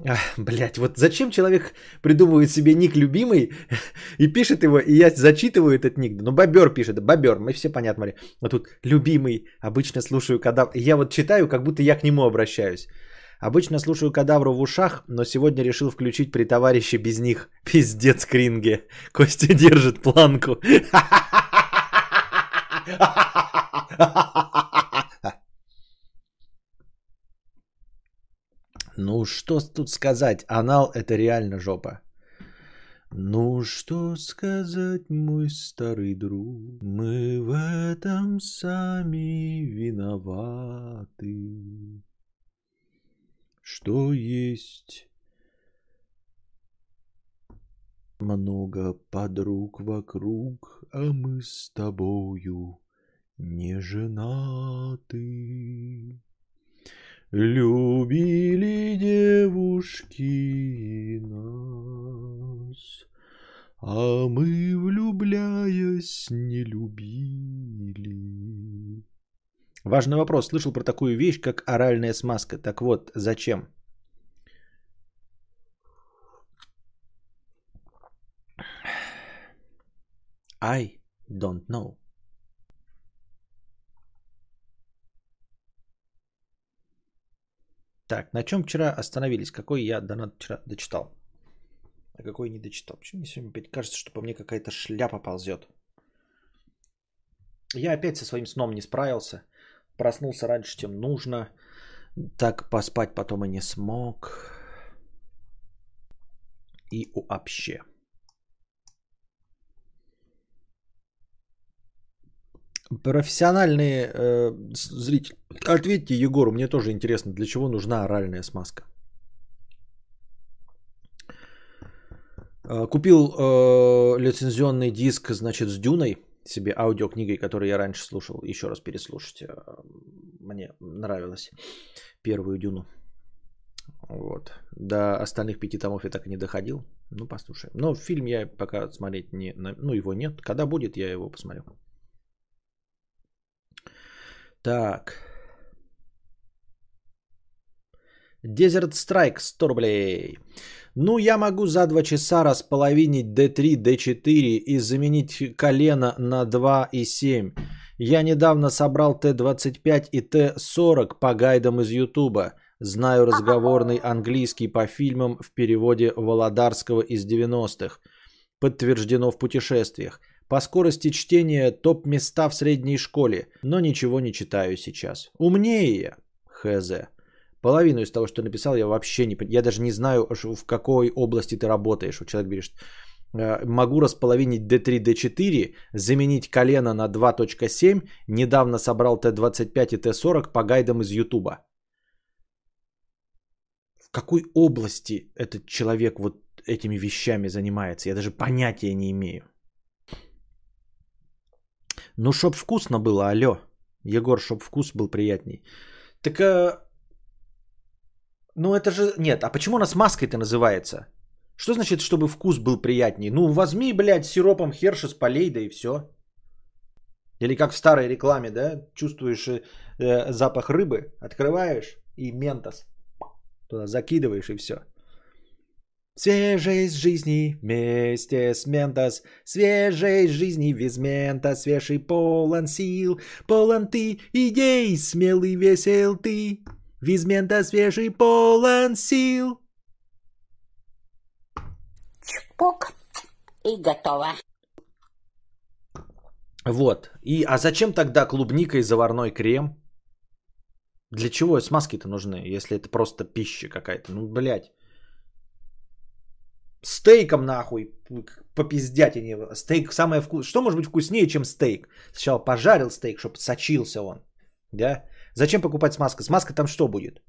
А, блять, вот зачем человек придумывает себе ник любимый и пишет его, и я зачитываю этот ник. Ну, бобер пишет, бобер, мы все понятно. Вот тут любимый, обычно слушаю, когда... Я вот читаю, как будто я к нему обращаюсь. Обычно слушаю кадавру в ушах, но сегодня решил включить при товарище без них. Пиздец кринге. Костя держит планку. Ну, что тут сказать? Анал – это реально жопа. Ну, что сказать, мой старый друг? Мы в этом сами виноваты что есть много подруг вокруг, а мы с тобою не женаты. Любили девушки нас, а мы, влюбляясь, не любили. Важный вопрос. Слышал про такую вещь, как оральная смазка. Так вот, зачем? I don't know. Так, на чем вчера остановились? Какой я донат вчера дочитал? А какой не дочитал? Почему мне сегодня опять кажется, что по мне какая-то шляпа ползет? Я опять со своим сном не справился. Проснулся раньше, чем нужно. Так поспать потом и не смог. И вообще. Профессиональные э, зрители, ответьте Егору, мне тоже интересно, для чего нужна оральная смазка. Э, Купил э, лицензионный диск, значит, с Дюной, себе аудиокнигой, которую я раньше слушал. Еще раз переслушать. Э, Мне нравилось первую Дюну. Вот. До остальных пяти томов я так и не доходил. Ну, послушаем. Но фильм я пока смотреть не... Ну, его нет. Когда будет, я его посмотрю. Так. Desert Strike 100 рублей. Ну, я могу за 2 часа располовинить D3, D4 и заменить колено на 2 и 7. Я недавно собрал Т-25 и Т-40 по гайдам из Ютуба. Знаю разговорный английский по фильмам в переводе Володарского из 90-х. Подтверждено в путешествиях. По скорости чтения топ-места в средней школе, но ничего не читаю сейчас. Умнее я. Хз. Половину из того, что написал, я вообще не. Я даже не знаю, в какой области ты работаешь. Вот человек пишет, э, могу располовинить D3, D4, заменить колено на 2.7, недавно собрал Т25 и Т40 по гайдам из Ютуба. В какой области этот человек вот этими вещами занимается? Я даже понятия не имею. Ну, чтоб вкусно было, алло. Егор, чтоб вкус был приятней. Так, а, ну это же, нет, а почему она с маской-то называется? Что значит, чтобы вкус был приятней? Ну, возьми, блядь, сиропом Хершес полей, да и все. Или как в старой рекламе, да? Чувствуешь э, э, запах рыбы, открываешь и ментос туда закидываешь и все. Свежесть жизни вместе с Ментос, свежесть жизни без мента, свежий полон сил, полон ты идей, смелый весел ты, Визмента свежий полон сил. Чпок. И готово. Вот. И, а зачем тогда клубника и заварной крем? Для чего смазки-то нужны, если это просто пища какая-то? Ну, блядь. Стейком нахуй попиздять они. Стейк самое вкусное. Что может быть вкуснее, чем стейк? Сначала пожарил стейк, чтобы сочился он. Да? Зачем покупать смазка? Смазка там что будет?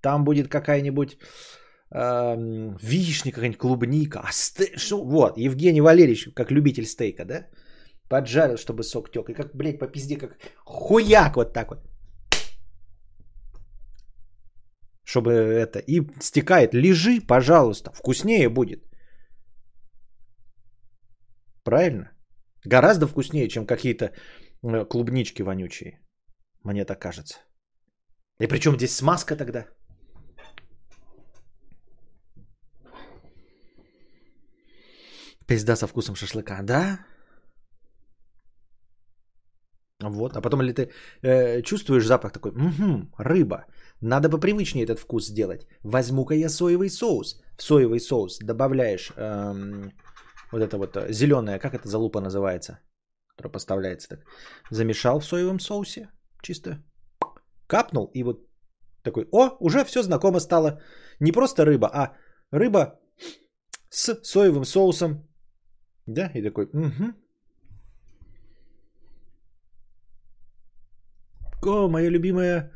Там будет какая-нибудь эм, вишня, какая-нибудь клубника. А сте... что? Вот, Евгений Валерьевич, как любитель стейка, да? Поджарил, чтобы сок тек. И как, блядь, по пизде, как хуяк вот так вот. Чтобы это... И стекает. Лежи, пожалуйста. Вкуснее будет. Правильно? Гораздо вкуснее, чем какие-то э, клубнички вонючие. Мне так кажется. И причем здесь смазка тогда? Пизда со вкусом шашлыка, да? Вот, а потом или ты э, чувствуешь запах такой, угу, рыба, надо бы привычнее этот вкус сделать. Возьму-ка я соевый соус. В соевый соус добавляешь эм, вот это вот зеленое, как это залупа называется, которая поставляется так. Замешал в соевом соусе, чисто капнул и вот такой, о, уже все знакомо стало. Не просто рыба, а рыба с соевым соусом. Да, и такой, угу. О, моя любимая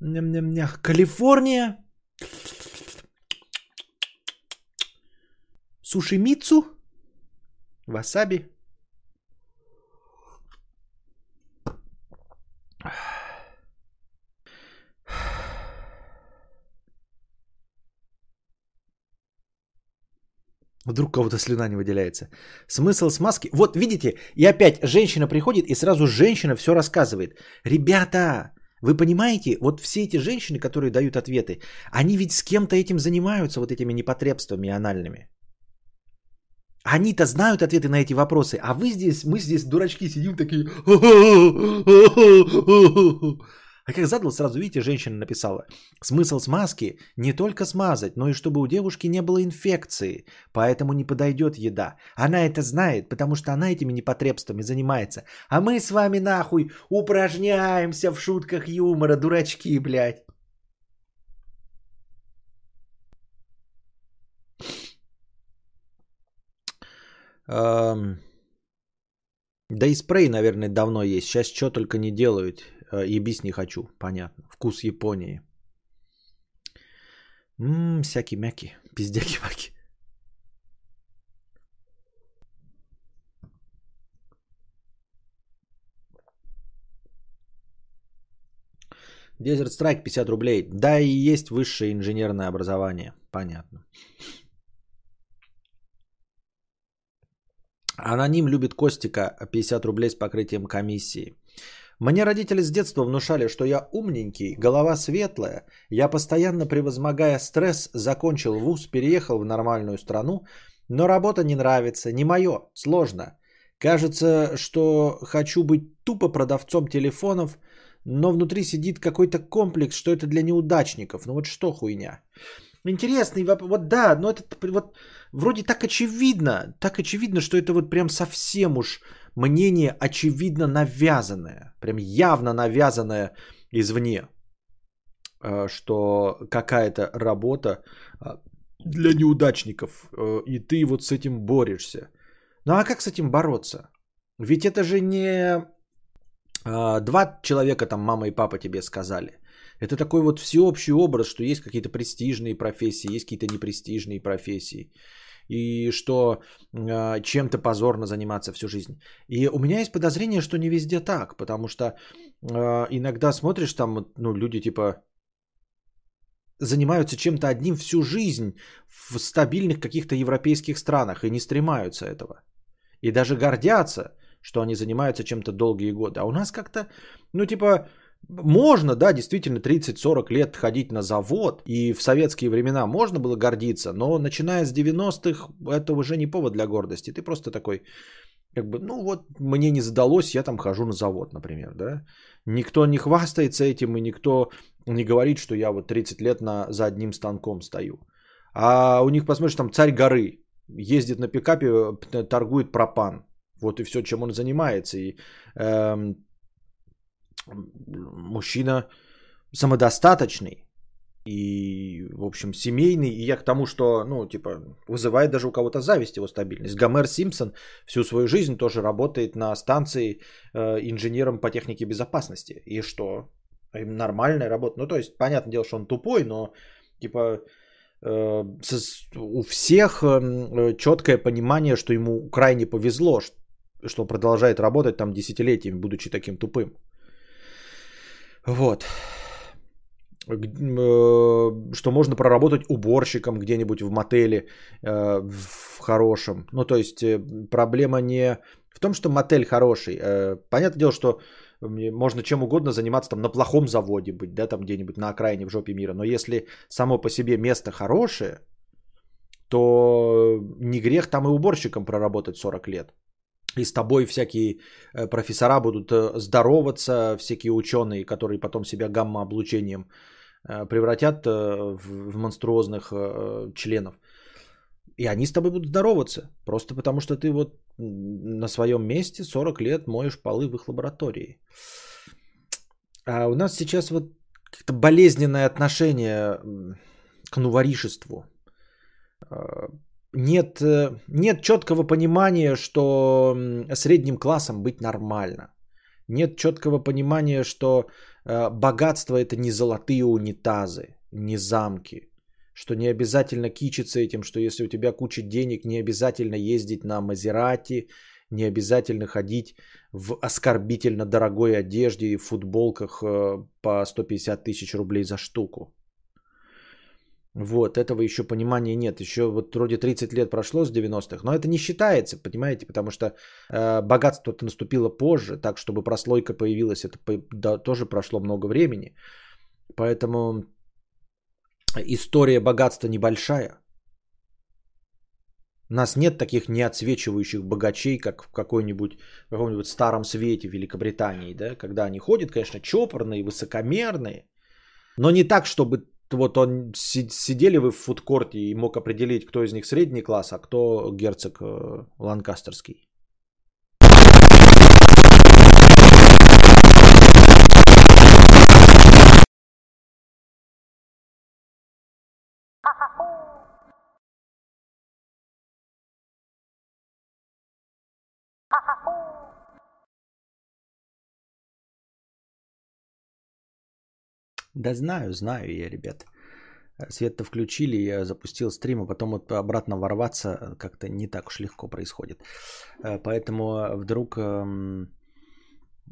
ням-ням-нях, Калифорния. Сушимицу. Васаби. Вдруг кого-то слюна не выделяется. Смысл смазки. Вот видите, и опять женщина приходит, и сразу женщина все рассказывает. Ребята, вы понимаете, вот все эти женщины, которые дают ответы, они ведь с кем-то этим занимаются, вот этими непотребствами анальными. Они-то знают ответы на эти вопросы, а вы здесь, мы здесь дурачки сидим такие. А как задал, сразу видите, женщина написала. Смысл смазки не только смазать, но и чтобы у девушки не было инфекции. Поэтому не подойдет еда. Она это знает, потому что она этими непотребствами занимается. А мы с вами нахуй упражняемся в шутках юмора, дурачки, блядь. Да и спрей, наверное, давно есть. Сейчас что только не делают. Э, ебись не хочу, понятно. Вкус Японии. Ммм, всякие мяки, пиздяки-маки. Дезерт Страйк 50 рублей. Да и есть высшее инженерное образование. Понятно. Аноним любит Костика 50 рублей с покрытием комиссии. Мне родители с детства внушали, что я умненький, голова светлая, я постоянно превозмогая стресс закончил вуз, переехал в нормальную страну, но работа не нравится, не мое, сложно. Кажется, что хочу быть тупо продавцом телефонов, но внутри сидит какой-то комплекс, что это для неудачников. Ну вот что хуйня? Интересный вопрос. Вот да, но это вот вроде так очевидно, так очевидно, что это вот прям совсем уж мнение очевидно навязанное, прям явно навязанное извне, э, что какая-то работа э, для неудачников, э, и ты вот с этим борешься. Ну а как с этим бороться? Ведь это же не два человека, там мама и папа тебе сказали. Это такой вот всеобщий образ, что есть какие-то престижные профессии, есть какие-то непрестижные профессии и что э, чем-то позорно заниматься всю жизнь. И у меня есть подозрение, что не везде так, потому что э, иногда смотришь там, ну, люди типа занимаются чем-то одним всю жизнь в стабильных каких-то европейских странах и не стремаются этого. И даже гордятся, что они занимаются чем-то долгие годы. А у нас как-то, ну, типа, можно, да, действительно 30-40 лет ходить на завод, и в советские времена можно было гордиться, но начиная с 90-х это уже не повод для гордости. Ты просто такой, как бы, ну вот мне не задалось, я там хожу на завод, например, да. Никто не хвастается этим, и никто не говорит, что я вот 30 лет на, за одним станком стою. А у них, посмотришь, там царь горы, ездит на пикапе, торгует пропан. Вот и все, чем он занимается. И эм, мужчина самодостаточный и, в общем, семейный. И я к тому, что, ну, типа, вызывает даже у кого-то зависть его стабильность. Гомер Симпсон всю свою жизнь тоже работает на станции э, инженером по технике безопасности. И что? Нормальная работа. Ну, то есть, понятное дело, что он тупой, но, типа, э, у всех э, четкое понимание, что ему крайне повезло, что он продолжает работать там десятилетиями, будучи таким тупым. Вот. Э, что можно проработать уборщиком где-нибудь в мотеле э, в хорошем. Ну, то есть э, проблема не в том, что мотель хороший. Понятное дело, что можно чем угодно заниматься там на плохом заводе быть, да, там где-нибудь на окраине в жопе мира. Но если само по себе место хорошее, то не грех там и уборщиком проработать 40 лет. И с тобой всякие э, профессора будут э, здороваться, всякие ученые, которые потом себя гамма-облучением э, превратят в монструозных членов. И они с тобой будут здороваться. Просто потому, что ты вот на своем месте 40 лет моешь полы в их лаборатории. А у нас сейчас вот как-то болезненное отношение к новоришеству нет, э, нет четкого понимания, что средним классом быть нормально. Нет четкого понимания, что э, богатство это не золотые унитазы, не замки. Что не обязательно кичиться этим, что если у тебя куча денег, не обязательно ездить на Мазерати, не обязательно ходить в оскорбительно дорогой одежде и футболках э, по 150 тысяч рублей за штуку. Вот, этого еще понимания нет. Еще вот вроде 30 лет прошло с 90-х, но это не считается, понимаете, потому что э, богатство-то наступило позже, так чтобы прослойка появилась, это по, да, тоже прошло много времени. Поэтому история богатства небольшая. У нас нет таких неотсвечивающих богачей, как в какой-нибудь, в каком-нибудь старом свете Великобритании, да, когда они ходят, конечно, чопорные, высокомерные, но не так, чтобы вот он сидели вы в фудкорте и мог определить, кто из них средний класс, а кто герцог э, ланкастерский. Да знаю, знаю я, ребят. Свет-то включили, я запустил стрим, а потом вот обратно ворваться как-то не так уж легко происходит. Э, поэтому вдруг, эм,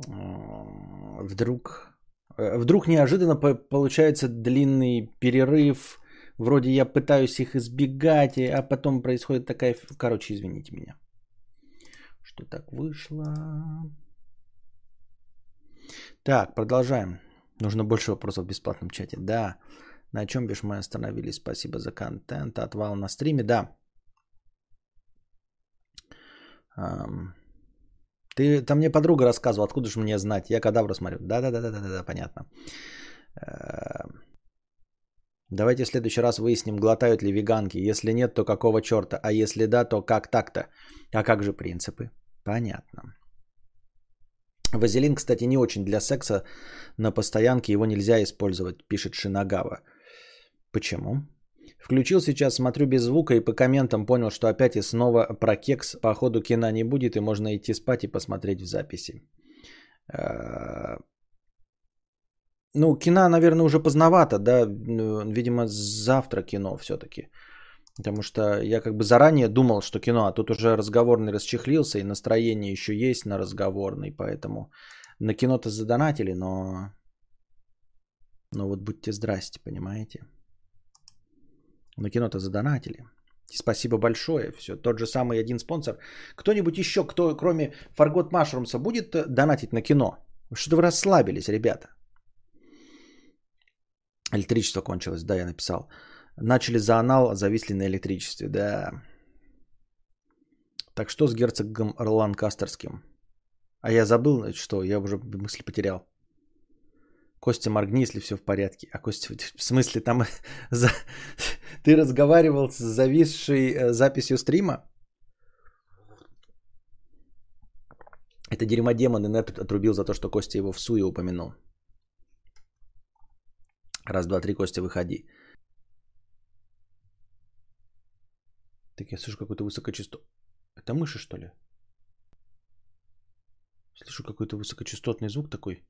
э, вдруг Э, Вдруг неожиданно по- получается длинный перерыв. Вроде я пытаюсь их избегать, а потом происходит такая... Короче, извините меня. Что так вышло? Так, продолжаем. Нужно больше вопросов в бесплатном чате. Да. На чем бишь мы остановились? Спасибо за контент. Отвал на стриме. Да. Ты, там мне подруга рассказывала, откуда же мне знать? Я кадавра смотрю. Да-да-да-да-да, понятно. Давайте в следующий раз выясним, глотают ли веганки. Если нет, то какого черта? А если да, то как так-то? А как же принципы? Понятно. Вазелин, кстати, не очень для секса. На постоянке его нельзя использовать, пишет Шинагава. Почему? Включил сейчас, смотрю без звука и по комментам понял, что опять и снова про кекс. По ходу кино не будет и можно идти спать и посмотреть в записи. Э, Ну, кино, наверное, уже поздновато, да? Ну, Видимо, завтра кино все-таки. Потому что я как бы заранее думал, что кино, а тут уже разговорный расчехлился, и настроение еще есть на разговорный, поэтому на кино-то задонатили, но... Но вот будьте здрасте, понимаете? На кино-то задонатили. И спасибо большое. Все, тот же самый один спонсор. Кто-нибудь еще, кто кроме Фаргот Машрумса будет э, донатить на кино? Что-то вы расслабились, ребята. Электричество кончилось, да, я написал. Начали за анал, зависли на электричестве, да. Так что с герцогом Ланкастерским? А я забыл, что я уже мысли потерял. Костя, моргни, если все в порядке. А Костя, в смысле, там за... ты разговаривал с зависшей э, записью стрима? Это дерьмо демон и Нэп отрубил за то, что Костя его в суе упомянул. Раз, два, три, Костя, выходи. Так я слышу какой-то высокочастот... Это мыши, что ли? Слышу какой-то высокочастотный звук такой.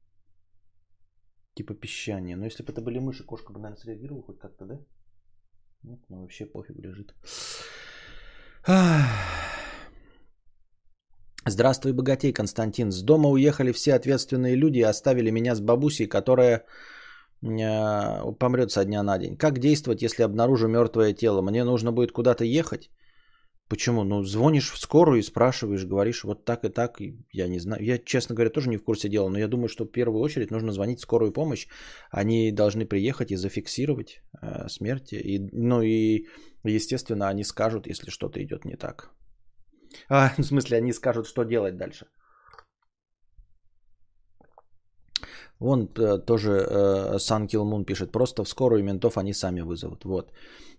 Типа пищание. Но если бы это были мыши, кошка бы, наверное, среагировала хоть как-то, да? Нет, ну вообще пофигу лежит. Здравствуй, богатей, Константин. С дома уехали все ответственные люди и оставили меня с бабусей, которая э, помрет со дня на день. Как действовать, если обнаружу мертвое тело? Мне нужно будет куда-то ехать? Почему? Ну, звонишь в скорую и спрашиваешь, говоришь вот так и так. И я не знаю. Я, честно говоря, тоже не в курсе дела, но я думаю, что в первую очередь нужно звонить в скорую помощь. Они должны приехать и зафиксировать э, смерть. И, ну и, естественно, они скажут, если что-то идет не так. А, в смысле, они скажут, что делать дальше. Вон э, тоже э, Сан Килмун пишет, просто в скорую ментов они сами вызовут. Вот.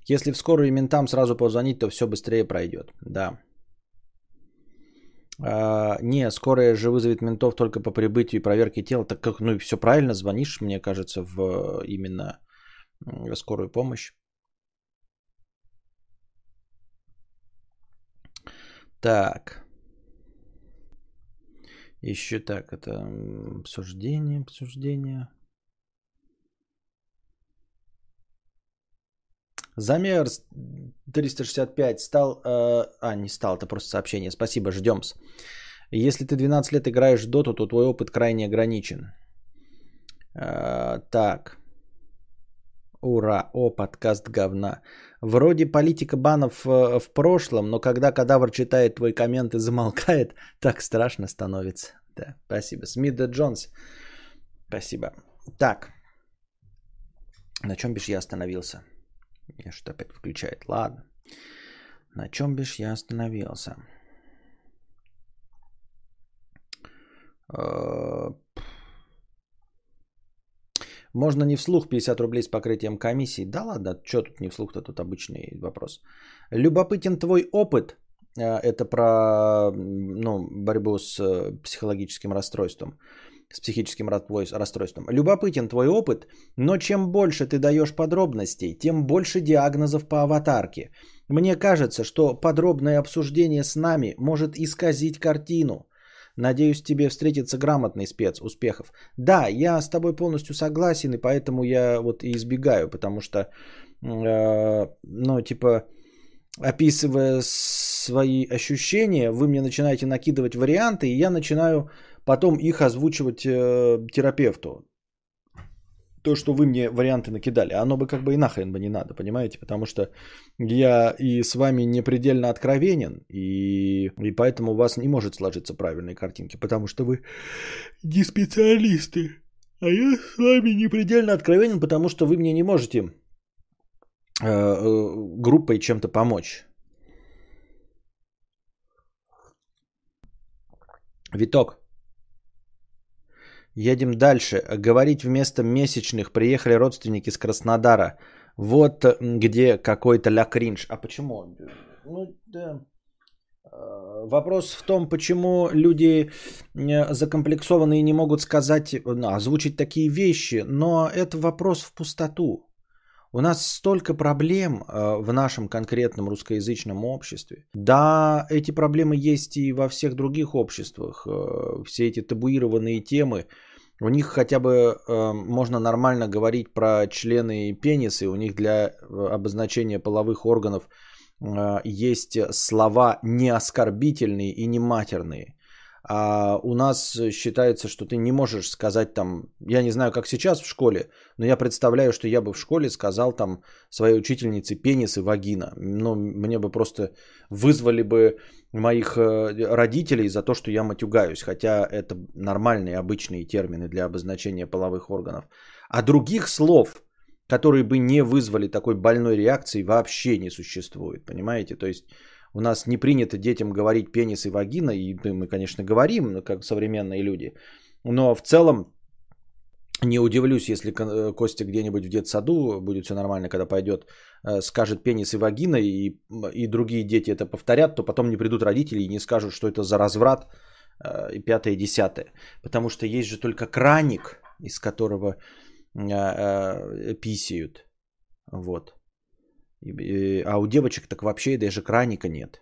Если в скорую ментам сразу позвонить, то все быстрее пройдет. Да. А, не, скорая же вызовет ментов только по прибытию и проверке тела. Так как, ну и все правильно, звонишь, мне кажется, в именно в скорую помощь. Так. Еще так, это обсуждение, обсуждение. Замер 365 стал... э, а, не стал, это просто сообщение. Спасибо, ждем. Если ты 12 лет играешь в доту, то твой опыт крайне ограничен. Э, так. Ура, о, подкаст говна. Вроде политика банов э, в прошлом, но когда кадавр читает твой коммент и замолкает, так страшно становится. Да, спасибо. Смита Джонс. Спасибо. Так. На чем бишь я остановился? Меня что-то опять включает. Ладно. На чем бишь я остановился? Можно не вслух 50 рублей с покрытием комиссии. Да ладно, что тут не вслух-то, тут обычный вопрос. Любопытен твой опыт. Э, Это про ну, борьбу с э, психологическим расстройством. С психическим расстройством. Любопытен твой опыт, но чем больше ты даешь подробностей, тем больше диагнозов по аватарке. Мне кажется, что подробное обсуждение с нами может исказить картину. Надеюсь, тебе встретится грамотный спец. Успехов. Да, я с тобой полностью согласен, и поэтому я вот и избегаю, потому что, э, ну, типа, описывая свои ощущения, вы мне начинаете накидывать варианты, и я начинаю потом их озвучивать э, терапевту. То, что вы мне варианты накидали, оно бы как бы и нахрен бы не надо, понимаете? Потому что я и с вами не предельно откровенен, и, и поэтому у вас не может сложиться правильной картинки, потому что вы не специалисты. А я с вами не предельно откровенен, потому что вы мне не можете э, э, группой чем-то помочь. Виток. Едем дальше. Говорить вместо месячных приехали родственники с Краснодара. Вот где какой-то ля кринж. А почему? Ну, да. Э, вопрос в том, почему люди э, закомплексованные не могут сказать, ну, озвучить такие вещи, но это вопрос в пустоту. У нас столько проблем э, в нашем конкретном русскоязычном обществе. Да, эти проблемы есть и во всех других обществах. Все эти табуированные темы, у них хотя бы можно нормально говорить про члены и пенисы, у них для обозначения половых органов – есть слова не оскорбительные и не матерные. А у нас считается, что ты не можешь сказать там, я не знаю, как сейчас в школе, но я представляю, что я бы в школе сказал там своей учительнице пенис и вагина. Но мне бы просто вызвали бы моих э, родителей за то, что я матюгаюсь, хотя это нормальные обычные термины для обозначения половых органов. А других слов, которые бы не вызвали такой больной реакции, вообще не существует, понимаете? То есть у нас не принято детям говорить пенис и вагина, и мы, конечно, говорим, ну, как современные люди, но в целом не удивлюсь, если э, Костя где-нибудь в детсаду, будет все нормально, когда пойдет, э, скажет пенис и вагина, и, и другие дети это повторят, то потом не придут родители и не скажут, что это за разврат, э, и пятое, и десятое. Потому что есть же только краник, из которого писают. Вот. А у девочек так вообще даже краника нет.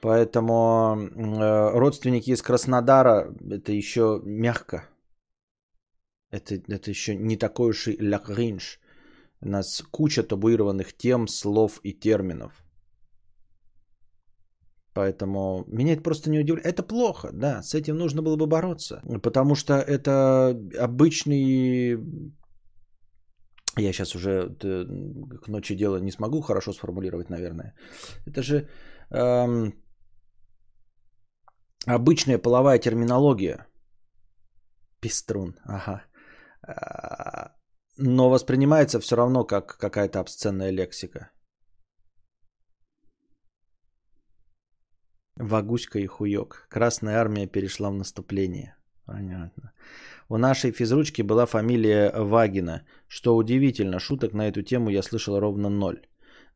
Поэтому э, родственники из Краснодара это еще мягко. Это, это еще не такой уж и лякринж. У нас куча табуированных тем, слов и терминов. Поэтому меня это просто не удивляет. Это плохо, да, с этим нужно было бы бороться. Потому что это обычный... Я сейчас уже к ночи дела не смогу хорошо сформулировать, наверное. Это же эм, обычная половая терминология. Пеструн, ага. А, но воспринимается все равно как какая-то обсценная лексика. Вагуська и хуёк. Красная армия перешла в наступление. Понятно. У нашей физручки была фамилия Вагина. Что удивительно, шуток на эту тему я слышал ровно ноль.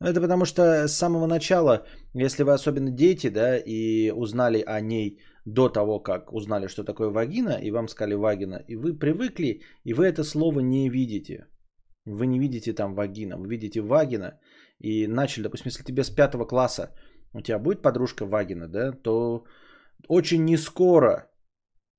Это потому что с самого начала, если вы особенно дети, да, и узнали о ней до того, как узнали, что такое вагина, и вам сказали вагина, и вы привыкли, и вы это слово не видите. Вы не видите там вагина, вы видите вагина, и начали, допустим, если тебе с пятого класса у тебя будет подружка Вагина, да, то очень не скоро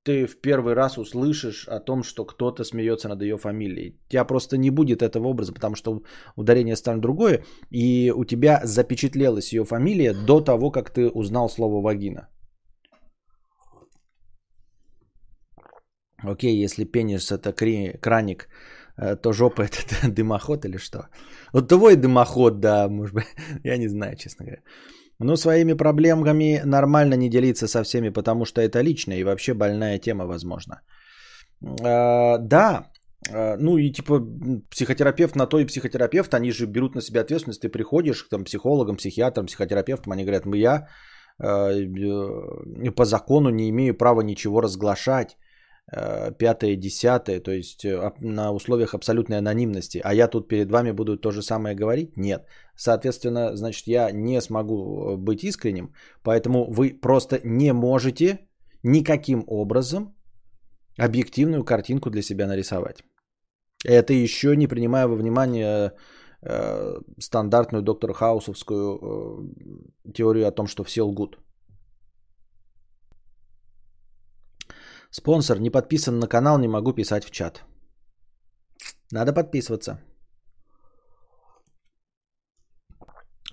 ты в первый раз услышишь о том, что кто-то смеется над ее фамилией. У тебя просто не будет этого образа, потому что ударение станет другое, и у тебя запечатлелась ее фамилия до того, как ты узнал слово вагина. Окей, если пенис это кри- краник, э, то жопа это дымоход или что? Вот твой дымоход, да, может быть, я не знаю, честно говоря. Ну, своими проблемами нормально не делиться со всеми, потому что это личная и вообще больная тема, возможно. А, да, а, ну и типа психотерапевт на то и психотерапевт, они же берут на себя ответственность. Ты приходишь к там, психологам, психиатрам, психотерапевтам, они говорят, мы я а, э, по закону не имею права ничего разглашать Э, пятое, десятое, то есть э, на условиях абсолютной анонимности, а я тут перед вами буду то же самое говорить? Нет. Соответственно, значит, я не смогу э, быть искренним, поэтому вы просто не можете никаким образом объективную картинку для себя нарисовать. Это еще не принимая во внимание э, стандартную доктор Хаусовскую э, теорию о том, что все лгут. Спонсор, не подписан на канал, не могу писать в чат. Надо подписываться.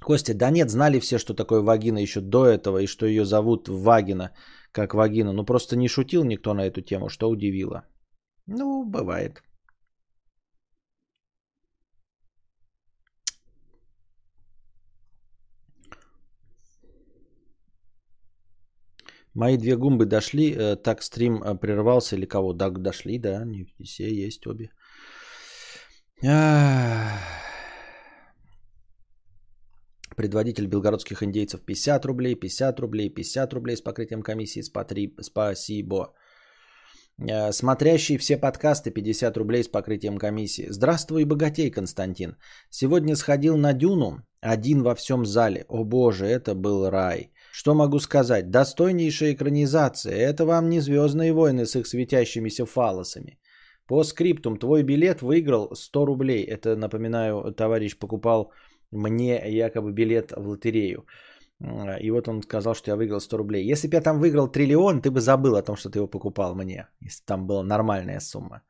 Костя, да нет, знали все, что такое вагина еще до этого, и что ее зовут Вагина, как вагина. Ну просто не шутил никто на эту тему, что удивило. Ну, бывает. Мои две гумбы дошли, э, так стрим э, прервался или кого? Да, дошли, да, не все есть обе. Предводитель белгородских индейцев 50 рублей, 50 рублей, 50 рублей с покрытием комиссии. Спасибо. Э, Смотрящий все подкасты 50 рублей с покрытием комиссии. Здравствуй, богатей, Константин. Сегодня сходил на Дюну, один во всем зале. О боже, это был рай. Что могу сказать? Достойнейшая экранизация. Это вам не Звездные войны с их светящимися фалосами. По скриптум, твой билет выиграл 100 рублей. Это, напоминаю, товарищ покупал мне якобы билет в лотерею. И вот он сказал, что я выиграл 100 рублей. Если бы я там выиграл триллион, ты бы забыл о том, что ты его покупал мне. Если там была нормальная сумма.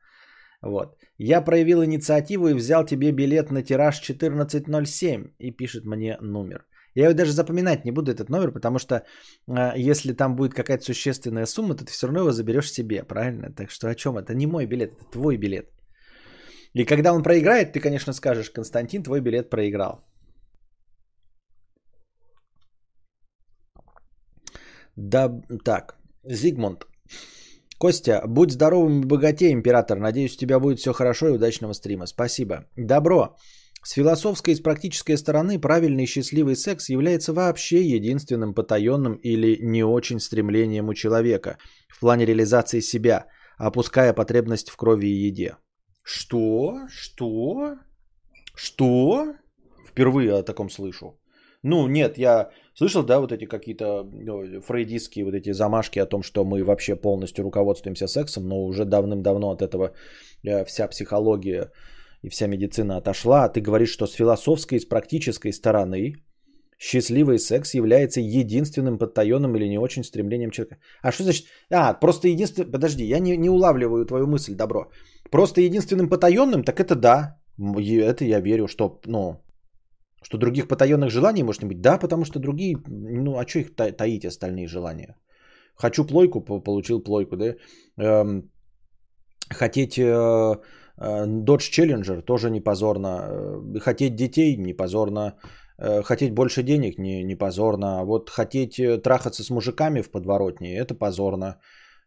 Вот. Я проявил инициативу и взял тебе билет на тираж 1407. И пишет мне номер. Я его даже запоминать не буду, этот номер, потому что э, если там будет какая-то существенная сумма, то ты все равно его заберешь себе, правильно? Так что о чем? Это не мой билет, это твой билет. И когда он проиграет, ты, конечно, скажешь, Константин, твой билет проиграл. Да, так, Зигмунд. Костя, будь здоровым и богатей, император. Надеюсь, у тебя будет все хорошо и удачного стрима. Спасибо. Добро. С философской и с практической стороны правильный счастливый секс является вообще единственным потаенным или не очень стремлением у человека в плане реализации себя, опуская потребность в крови и еде. Что? Что? Что? Впервые о таком слышу. Ну, нет, я слышал, да, вот эти какие-то ну, фрейдистские вот эти замашки о том, что мы вообще полностью руководствуемся сексом, но уже давным-давно от этого э, вся психология и вся медицина отошла. А ты говоришь, что с философской и с практической стороны счастливый секс является единственным подтаенным или не очень стремлением человека. А что значит? А, просто единственным... Подожди, я не, не улавливаю твою мысль, добро. Просто единственным потаенным, так это да. Это я верю, что, ну, что других потаенных желаний может не быть? Да, потому что другие, ну а что их таить остальные желания? Хочу плойку, получил плойку, да? Эм, хотеть э, Dodge Challenger тоже не позорно. Э, хотеть детей не позорно. Э, хотеть больше денег не, не позорно. А вот хотеть э, трахаться с мужиками в подворотне, это позорно.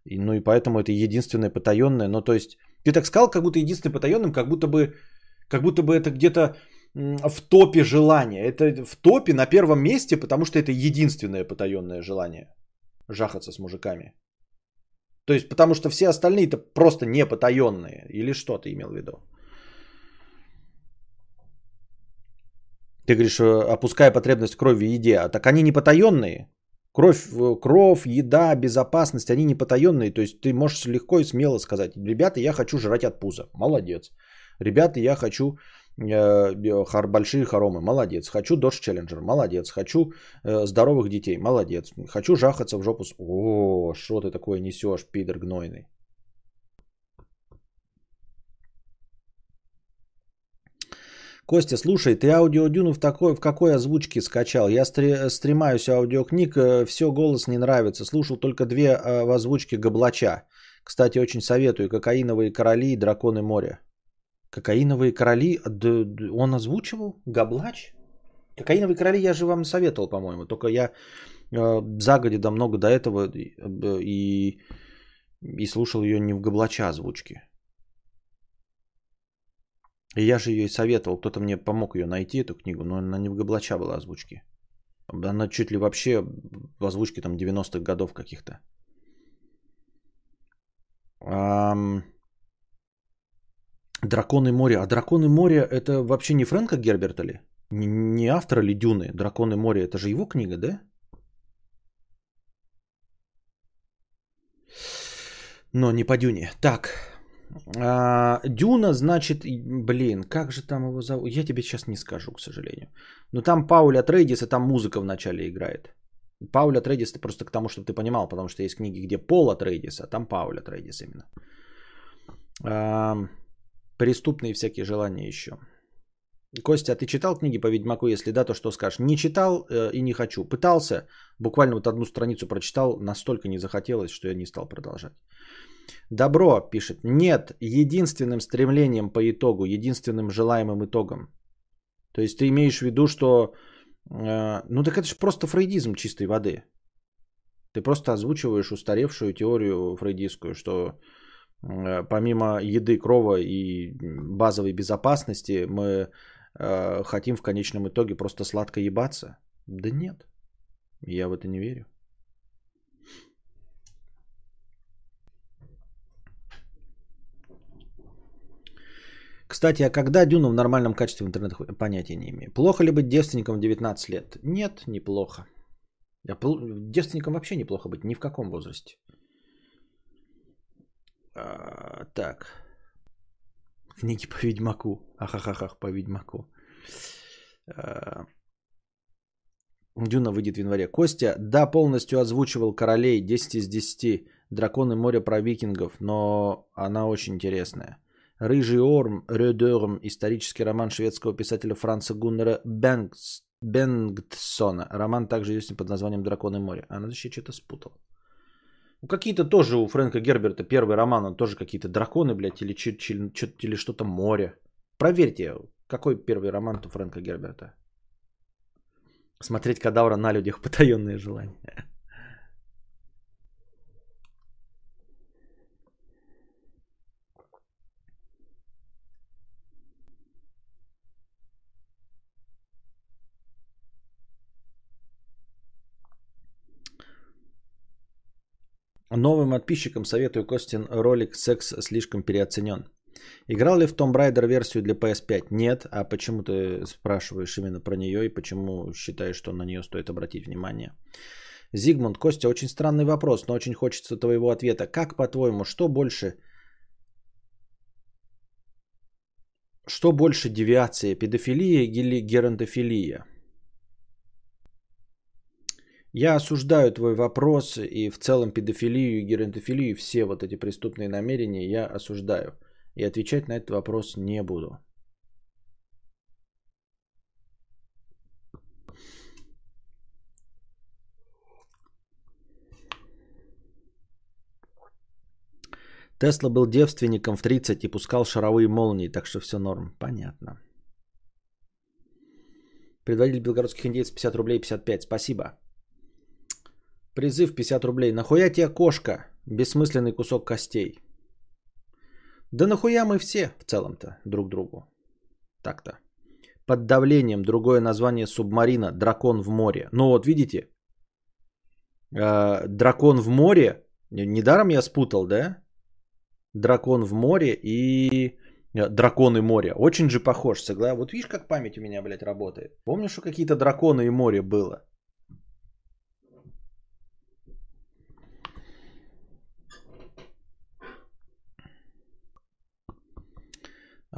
И, ну и поэтому это единственное потаенное. Ну то есть, ты так сказал, как будто единственное потаенным, как будто бы, как будто бы это где-то в топе желания. Это в топе на первом месте, потому что это единственное потаенное желание. Жахаться с мужиками. То есть, потому что все остальные-то просто не потаенные. Или что ты имел в виду? Ты говоришь, э, опуская потребность крови и еде. А так они не потаенные. Кровь, э, кровь, еда, безопасность, они не потаенные. То есть ты можешь легко и смело сказать, ребята, я хочу жрать от пуза. Молодец. Ребята, я хочу Э, большие хоромы, молодец. Хочу Dodge Challenger, молодец. Хочу э, здоровых детей, молодец. Хочу жахаться в жопу. О, что ты такое несешь, пидор гнойный. Костя, слушай, ты аудиодюну в, такой, в какой озвучке скачал? Я стри, стремаюсь аудиокниг, э, все голос не нравится. Слушал только две в озвучке Гоблача. Кстати, очень советую. Кокаиновые короли и драконы моря. Кокаиновые короли, он озвучивал? Габлач? Кокаиновые короли я же вам советовал, по-моему. Только я э, загоди да много до этого и, и слушал ее не в Габлача озвучке. И я же ее и советовал. Кто-то мне помог ее найти, эту книгу, но она не в Габлача была озвучки. Она чуть ли вообще в озвучке там 90-х годов каких-то. Um... Драконы моря. А Драконы моря это вообще не Фрэнка Герберта ли? Не, автора ли Дюны? Драконы моря это же его книга, да? Но не по Дюне. Так. А, Дюна, значит, блин, как же там его зовут? Я тебе сейчас не скажу, к сожалению. Но там Пауля Трейдис, и там музыка вначале играет. Пауля Трейдис это просто к тому, чтобы ты понимал, потому что есть книги, где Пола Трейдис, а там Пауля Трейдис именно. А, Преступные всякие желания еще. Костя, а ты читал книги по Ведьмаку? Если да, то что скажешь? Не читал э, и не хочу. Пытался, буквально вот одну страницу прочитал, настолько не захотелось, что я не стал продолжать. Добро пишет. Нет, единственным стремлением по итогу, единственным желаемым итогом. То есть ты имеешь в виду, что... Э, ну так это же просто фрейдизм чистой воды. Ты просто озвучиваешь устаревшую теорию фрейдистскую, что помимо еды, крова и базовой безопасности мы э, хотим в конечном итоге просто сладко ебаться. Да нет, я в это не верю. Кстати, а когда Дюна в нормальном качестве в интернет понятия не имею. Плохо ли быть девственником в 19 лет? Нет, неплохо. Я девственником вообще неплохо быть, ни в каком возрасте. А, так. Книги по Ведьмаку. Ахахахах, по Ведьмаку. А, Дюна выйдет в январе. Костя, да, полностью озвучивал Королей 10 из 10. Драконы моря про викингов, но она очень интересная. Рыжий Орм, Рёдерм, исторический роман шведского писателя Франца Гуннера Бенгс, Бенгтсона. Роман также известен под названием «Драконы моря». А надо еще что-то спутал. Какие-то тоже у Фрэнка Герберта первый роман, он тоже какие-то драконы, блядь, или, чи- чи- чи- или что-то море. Проверьте, какой первый роман у Фрэнка Герберта. Смотреть кадавра на людях потаенные желания. Новым подписчикам советую Костин ролик «Секс слишком переоценен». Играл ли в Tomb Raider версию для PS5? Нет. А почему ты спрашиваешь именно про нее и почему считаешь, что на нее стоит обратить внимание? Зигмунд, Костя, очень странный вопрос, но очень хочется твоего ответа. Как, по-твоему, что больше... Что больше девиация, педофилия или геронтофилия? Я осуждаю твой вопрос и в целом педофилию и геронтофилию, все вот эти преступные намерения я осуждаю. И отвечать на этот вопрос не буду. Тесла был девственником в 30 и пускал шаровые молнии, так что все норм. Понятно. Предводитель белгородских индейцев 50 рублей 55. Спасибо. Призыв 50 рублей. Нахуя тебе кошка? Бессмысленный кусок костей. Да нахуя мы все в целом-то друг другу. Так-то. Под давлением другое название субмарина дракон в море. Ну вот видите, э, дракон в море, недаром я спутал, да? Дракон в море и э, драконы моря. Очень же похож, согласен. Вот видишь, как память у меня, блядь, работает. Помнишь, что какие-то драконы и море было?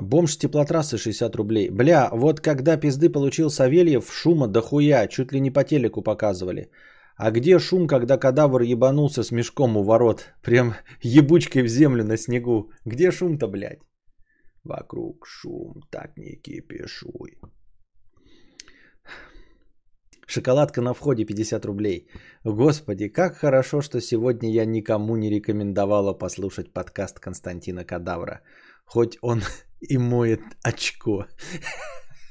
Бомж с теплотрассы 60 рублей. Бля, вот когда пизды получил Савельев, шума дохуя, чуть ли не по телеку показывали. А где шум, когда кадавр ебанулся с мешком у ворот? Прям ебучкой в землю на снегу. Где шум-то, блядь? Вокруг шум, так не кипишуй. Шоколадка на входе 50 рублей. Господи, как хорошо, что сегодня я никому не рекомендовала послушать подкаст Константина Кадавра. Хоть он и моет очко.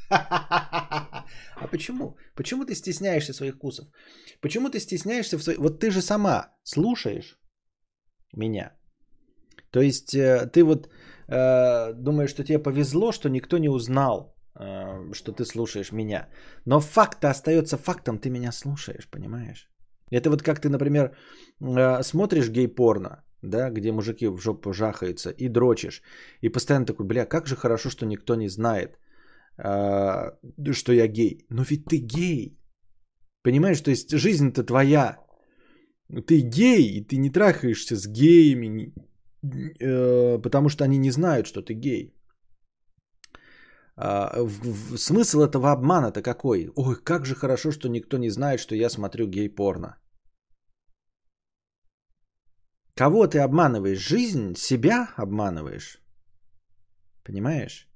А почему? Почему ты стесняешься своих вкусов? Почему ты стесняешься в своих... Вот ты же сама слушаешь меня. То есть э, ты вот э, думаешь, что тебе повезло, что никто не узнал, э, что ты слушаешь меня. Но факт остается фактом, ты меня слушаешь, понимаешь? Это вот как ты, например, э, смотришь гей-порно, да, где мужики в жопу жахаются и дрочишь. И постоянно такой, бля, как же хорошо, что никто не знает, а, что я гей. Но ведь ты гей. Понимаешь, то есть жизнь-то твоя. Ты гей, и ты не трахаешься с геями, э, потому что они не знают, что ты гей. А, смысл этого обмана-то какой? Ой, как же хорошо, что никто не знает, что я смотрю гей-порно. Кого ты обманываешь? Жизнь? Себя обманываешь? Понимаешь?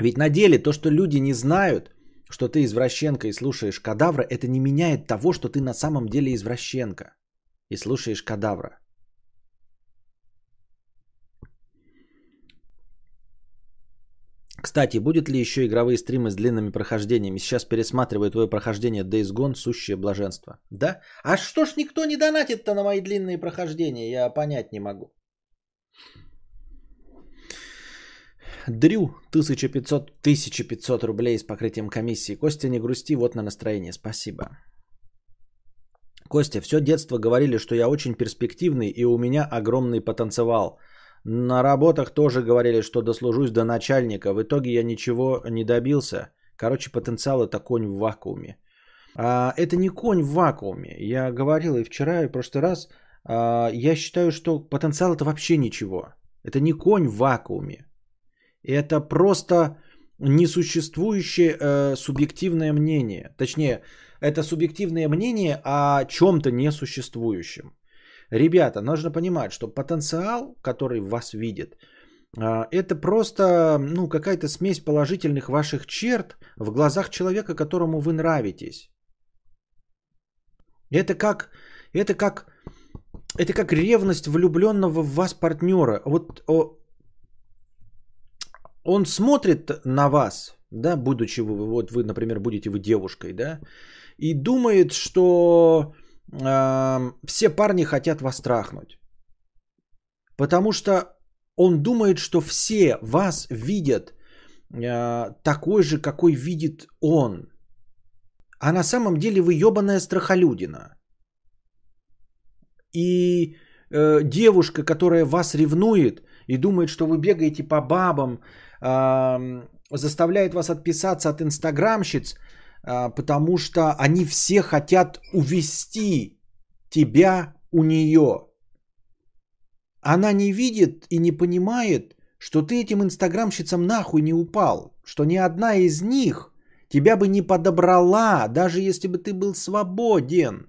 Ведь на деле то, что люди не знают, что ты извращенка и слушаешь кадавра, это не меняет того, что ты на самом деле извращенка и слушаешь кадавра. Кстати, будет ли еще игровые стримы с длинными прохождениями? Сейчас пересматриваю твое прохождение Days Gone, сущее блаженство. Да? А что ж никто не донатит-то на мои длинные прохождения? Я понять не могу. Дрю, 1500, 1500 рублей с покрытием комиссии. Костя, не грусти, вот на настроение. Спасибо. Костя, все детство говорили, что я очень перспективный и у меня огромный потенциал. На работах тоже говорили, что дослужусь до начальника. В итоге я ничего не добился. Короче, потенциал это конь в вакууме. А, это не конь в вакууме. Я говорил и вчера, и в прошлый раз. А, я считаю, что потенциал это вообще ничего. Это не конь в вакууме. Это просто несуществующее э, субъективное мнение. Точнее, это субъективное мнение о чем-то несуществующем. Ребята, нужно понимать, что потенциал, который вас видит, а, это просто ну, какая-то смесь положительных ваших черт в глазах человека, которому вы нравитесь. Это как, это как, это как ревность влюбленного в вас партнера. Вот он смотрит на вас, да, будучи вот вы, например, будете вы девушкой, да, и думает, что все парни хотят вас трахнуть. Потому что он думает, что все вас видят э, такой же, какой видит он. А на самом деле вы ебаная страхолюдина. И э, девушка, которая вас ревнует и думает, что вы бегаете по бабам, э, заставляет вас отписаться от инстаграмщиц, а, потому что они все хотят увести тебя у нее. Она не видит и не понимает, что ты этим инстаграмщицам нахуй не упал, что ни одна из них тебя бы не подобрала, даже если бы ты был свободен.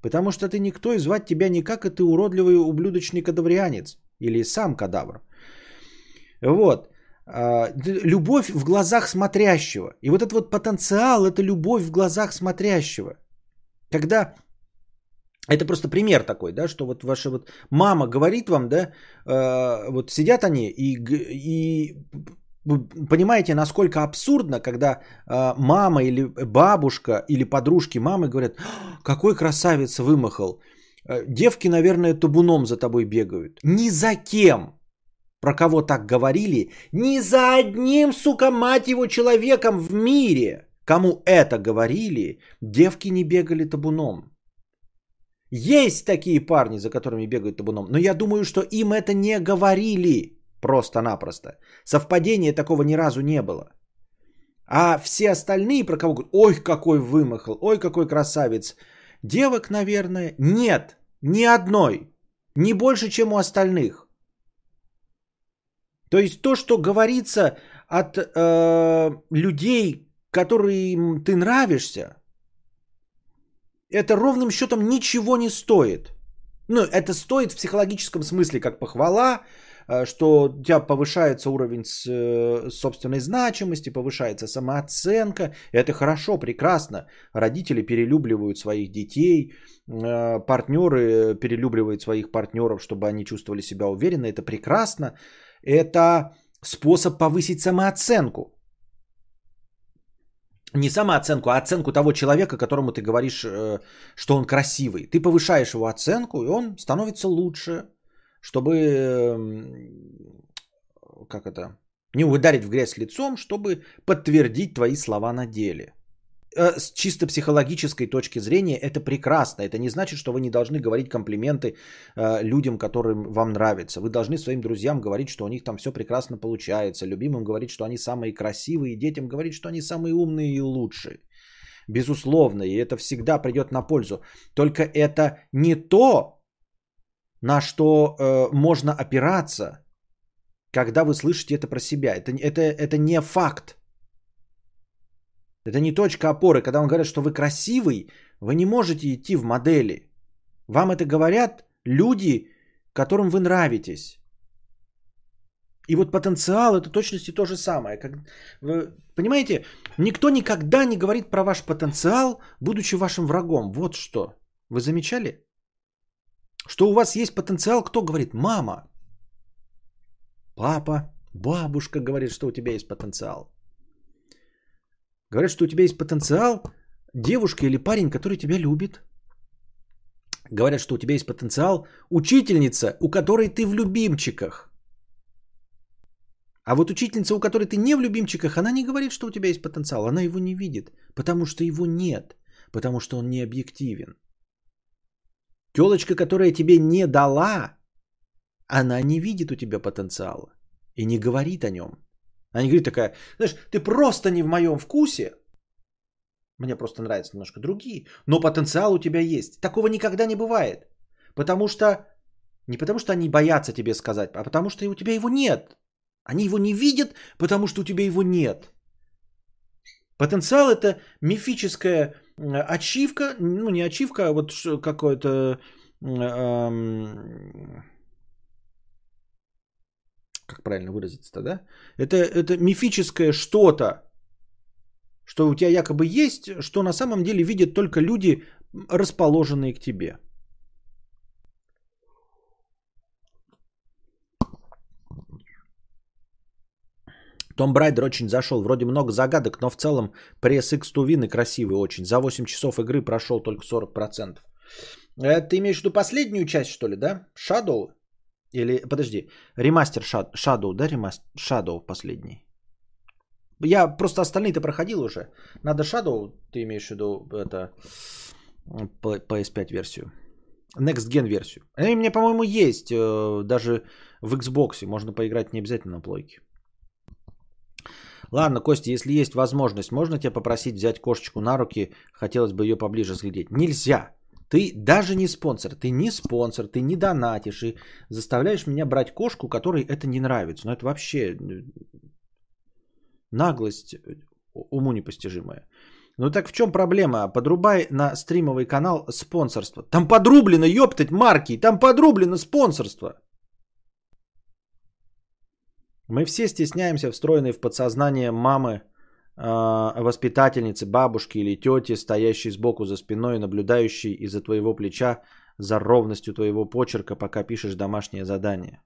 Потому что ты никто и звать тебя никак, и ты уродливый ублюдочный кадаврианец. Или сам кадавр. Вот. А, любовь в глазах смотрящего. И вот этот вот потенциал – это любовь в глазах смотрящего. Когда это просто пример такой, да, что вот ваша вот мама говорит вам, да, э, вот сидят они и, и понимаете, насколько абсурдно, когда э, мама или бабушка или подружки мамы говорят, какой красавец вымахал. Девки, наверное, табуном за тобой бегают. Ни за кем про кого так говорили, ни за одним, сука, мать его, человеком в мире, кому это говорили, девки не бегали табуном. Есть такие парни, за которыми бегают табуном, но я думаю, что им это не говорили просто-напросто. Совпадения такого ни разу не было. А все остальные, про кого говорят, ой, какой вымахал, ой, какой красавец, девок, наверное, нет, ни одной, не больше, чем у остальных. То есть то, что говорится от э, людей, которым ты нравишься, это ровным счетом ничего не стоит. Ну, это стоит в психологическом смысле, как похвала, э, что у тебя повышается уровень э, собственной значимости, повышается самооценка. Это хорошо, прекрасно. Родители перелюбливают своих детей, э, партнеры перелюбливают своих партнеров, чтобы они чувствовали себя уверенно. Это прекрасно это способ повысить самооценку. Не самооценку, а оценку того человека, которому ты говоришь, э, что он красивый. Ты повышаешь его оценку, и он становится лучше, чтобы, как это, не ударить в грязь лицом, чтобы подтвердить твои слова на деле. Э, с чисто психологической точки зрения это прекрасно. Это не значит, что вы не должны говорить комплименты э, людям, которым вам нравятся. Вы должны своим друзьям говорить, что у них там все прекрасно получается. Любимым говорить, что они самые красивые. Детям говорить, что они самые умные и лучшие. Безусловно, и это всегда придет на пользу. Только это не то, на что э, можно опираться, когда вы слышите это про себя. Это, это, это не факт. Это не точка опоры. Когда вам говорят, что вы красивый, вы не можете идти в модели. Вам это говорят люди, которым вы нравитесь. И вот потенциал это точности то же самое. Как, вы, понимаете, никто никогда не говорит про ваш потенциал, будучи вашим врагом. Вот что. Вы замечали? Что у вас есть потенциал, кто говорит? Мама, папа, Бабушка говорит, что у тебя есть потенциал. Говорят, что у тебя есть потенциал девушка или парень, который тебя любит. Говорят, что у тебя есть потенциал учительница, у которой ты в любимчиках. А вот учительница, у которой ты не в любимчиках, она не говорит, что у тебя есть потенциал. Она его не видит, потому что его нет, потому что он не объективен. Телочка, которая тебе не дала, она не видит у тебя потенциала и не говорит о нем. Она не говорит такая, знаешь, ты просто не в моем вкусе, мне просто нравятся немножко другие, но потенциал у тебя есть. Такого никогда не бывает. Потому что, не потому что они боятся тебе сказать, а потому что у тебя его нет. Они его не видят, потому что у тебя его нет. Потенциал это мифическая ачивка, ну не ачивка, а вот какое-то, эм, как правильно выразиться-то, да? Это, это мифическое что-то, что у тебя якобы есть, что на самом деле видят только люди, расположенные к тебе. Том Брайдер очень зашел. Вроде много загадок, но в целом пресс X Тувины красивый очень. За 8 часов игры прошел только 40%. Это ты имеешь в виду последнюю часть, что ли, да? Shadow? Или, подожди, ремастер Shadow, да, ремастер? Shadow последний. Я просто остальные-то проходил уже. Надо Shadow, ты имеешь в виду, это PS5 версию. Next Gen версию. Они мне, по-моему, есть. Э, даже в Xbox можно поиграть не обязательно на плойке. Ладно, Костя, если есть возможность, можно тебя попросить взять кошечку на руки? Хотелось бы ее поближе взглядеть. Нельзя. Ты даже не спонсор, ты не спонсор, ты не донатишь и заставляешь меня брать кошку, которой это не нравится. Но это вообще Наглость э, уму непостижимая. Ну так в чем проблема? Подрубай на стримовый канал спонсорство. Там подрублено, ёптать, марки. Там подрублено спонсорство. Мы все стесняемся встроенной в подсознание мамы, э, воспитательницы, бабушки или тети, стоящей сбоку за спиной, наблюдающей из-за твоего плеча за ровностью твоего почерка, пока пишешь домашнее задание.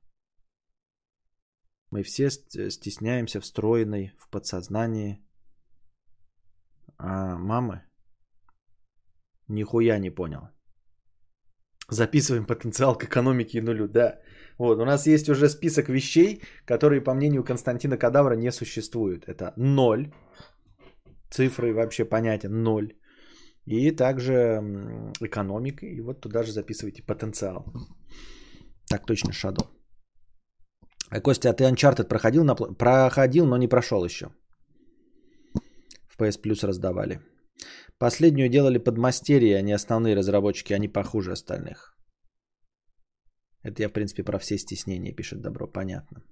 Мы все стесняемся встроенной в подсознании а мамы. Нихуя не понял. Записываем потенциал к экономике и нулю, да. Вот, у нас есть уже список вещей, которые, по мнению Константина Кадавра, не существуют. Это ноль. Цифры вообще понятен, ноль. И также экономика. И вот туда же записывайте потенциал. Так точно, Shadow. А Костя, а ты Uncharted проходил? На... Проходил, но не прошел еще. В PS Plus раздавали. Последнюю делали подмастерье, а не основные разработчики. Они похуже остальных. Это я, в принципе, про все стеснения пишет Добро. Понятно.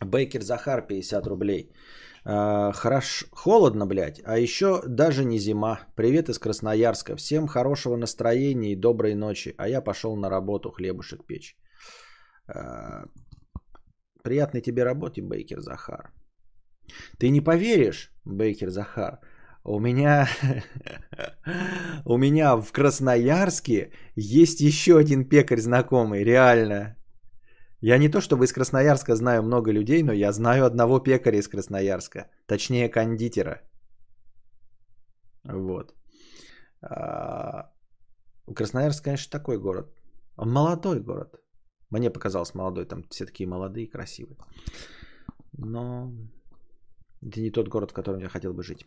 Бейкер Захар 50 рублей. А, хорошо, холодно, блядь, а еще даже не зима. Привет из Красноярска. Всем хорошего настроения и доброй ночи. А я пошел на работу хлебушек печь. А, приятной тебе работы, Бейкер Захар. Ты не поверишь, Бейкер Захар, у меня, у меня в Красноярске есть еще один пекарь знакомый, реально. Я не то чтобы из Красноярска знаю много людей, но я знаю одного пекаря из Красноярска. Точнее, кондитера. Вот. А, Красноярск, конечно, такой город. Он молодой город. Мне показалось молодой, там все такие молодые красивые. Но это не тот город, в котором я хотел бы жить.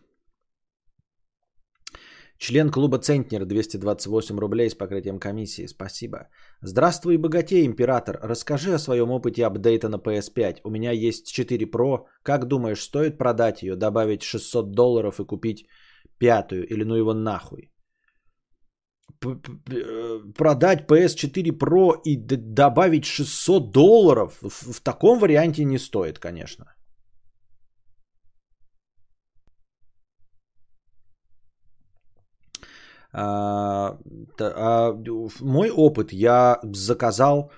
Член клуба Центнер 228 рублей с покрытием комиссии. Спасибо. Здравствуй, богатей, император. Расскажи о своем опыте апдейта на PS5. У меня есть 4 Pro. Как думаешь, стоит продать ее, добавить 600 долларов и купить пятую? Или ну его нахуй? Э, продать PS4 Pro и добавить 600 долларов в таком варианте не стоит, конечно. А, а, мой опыт, я заказал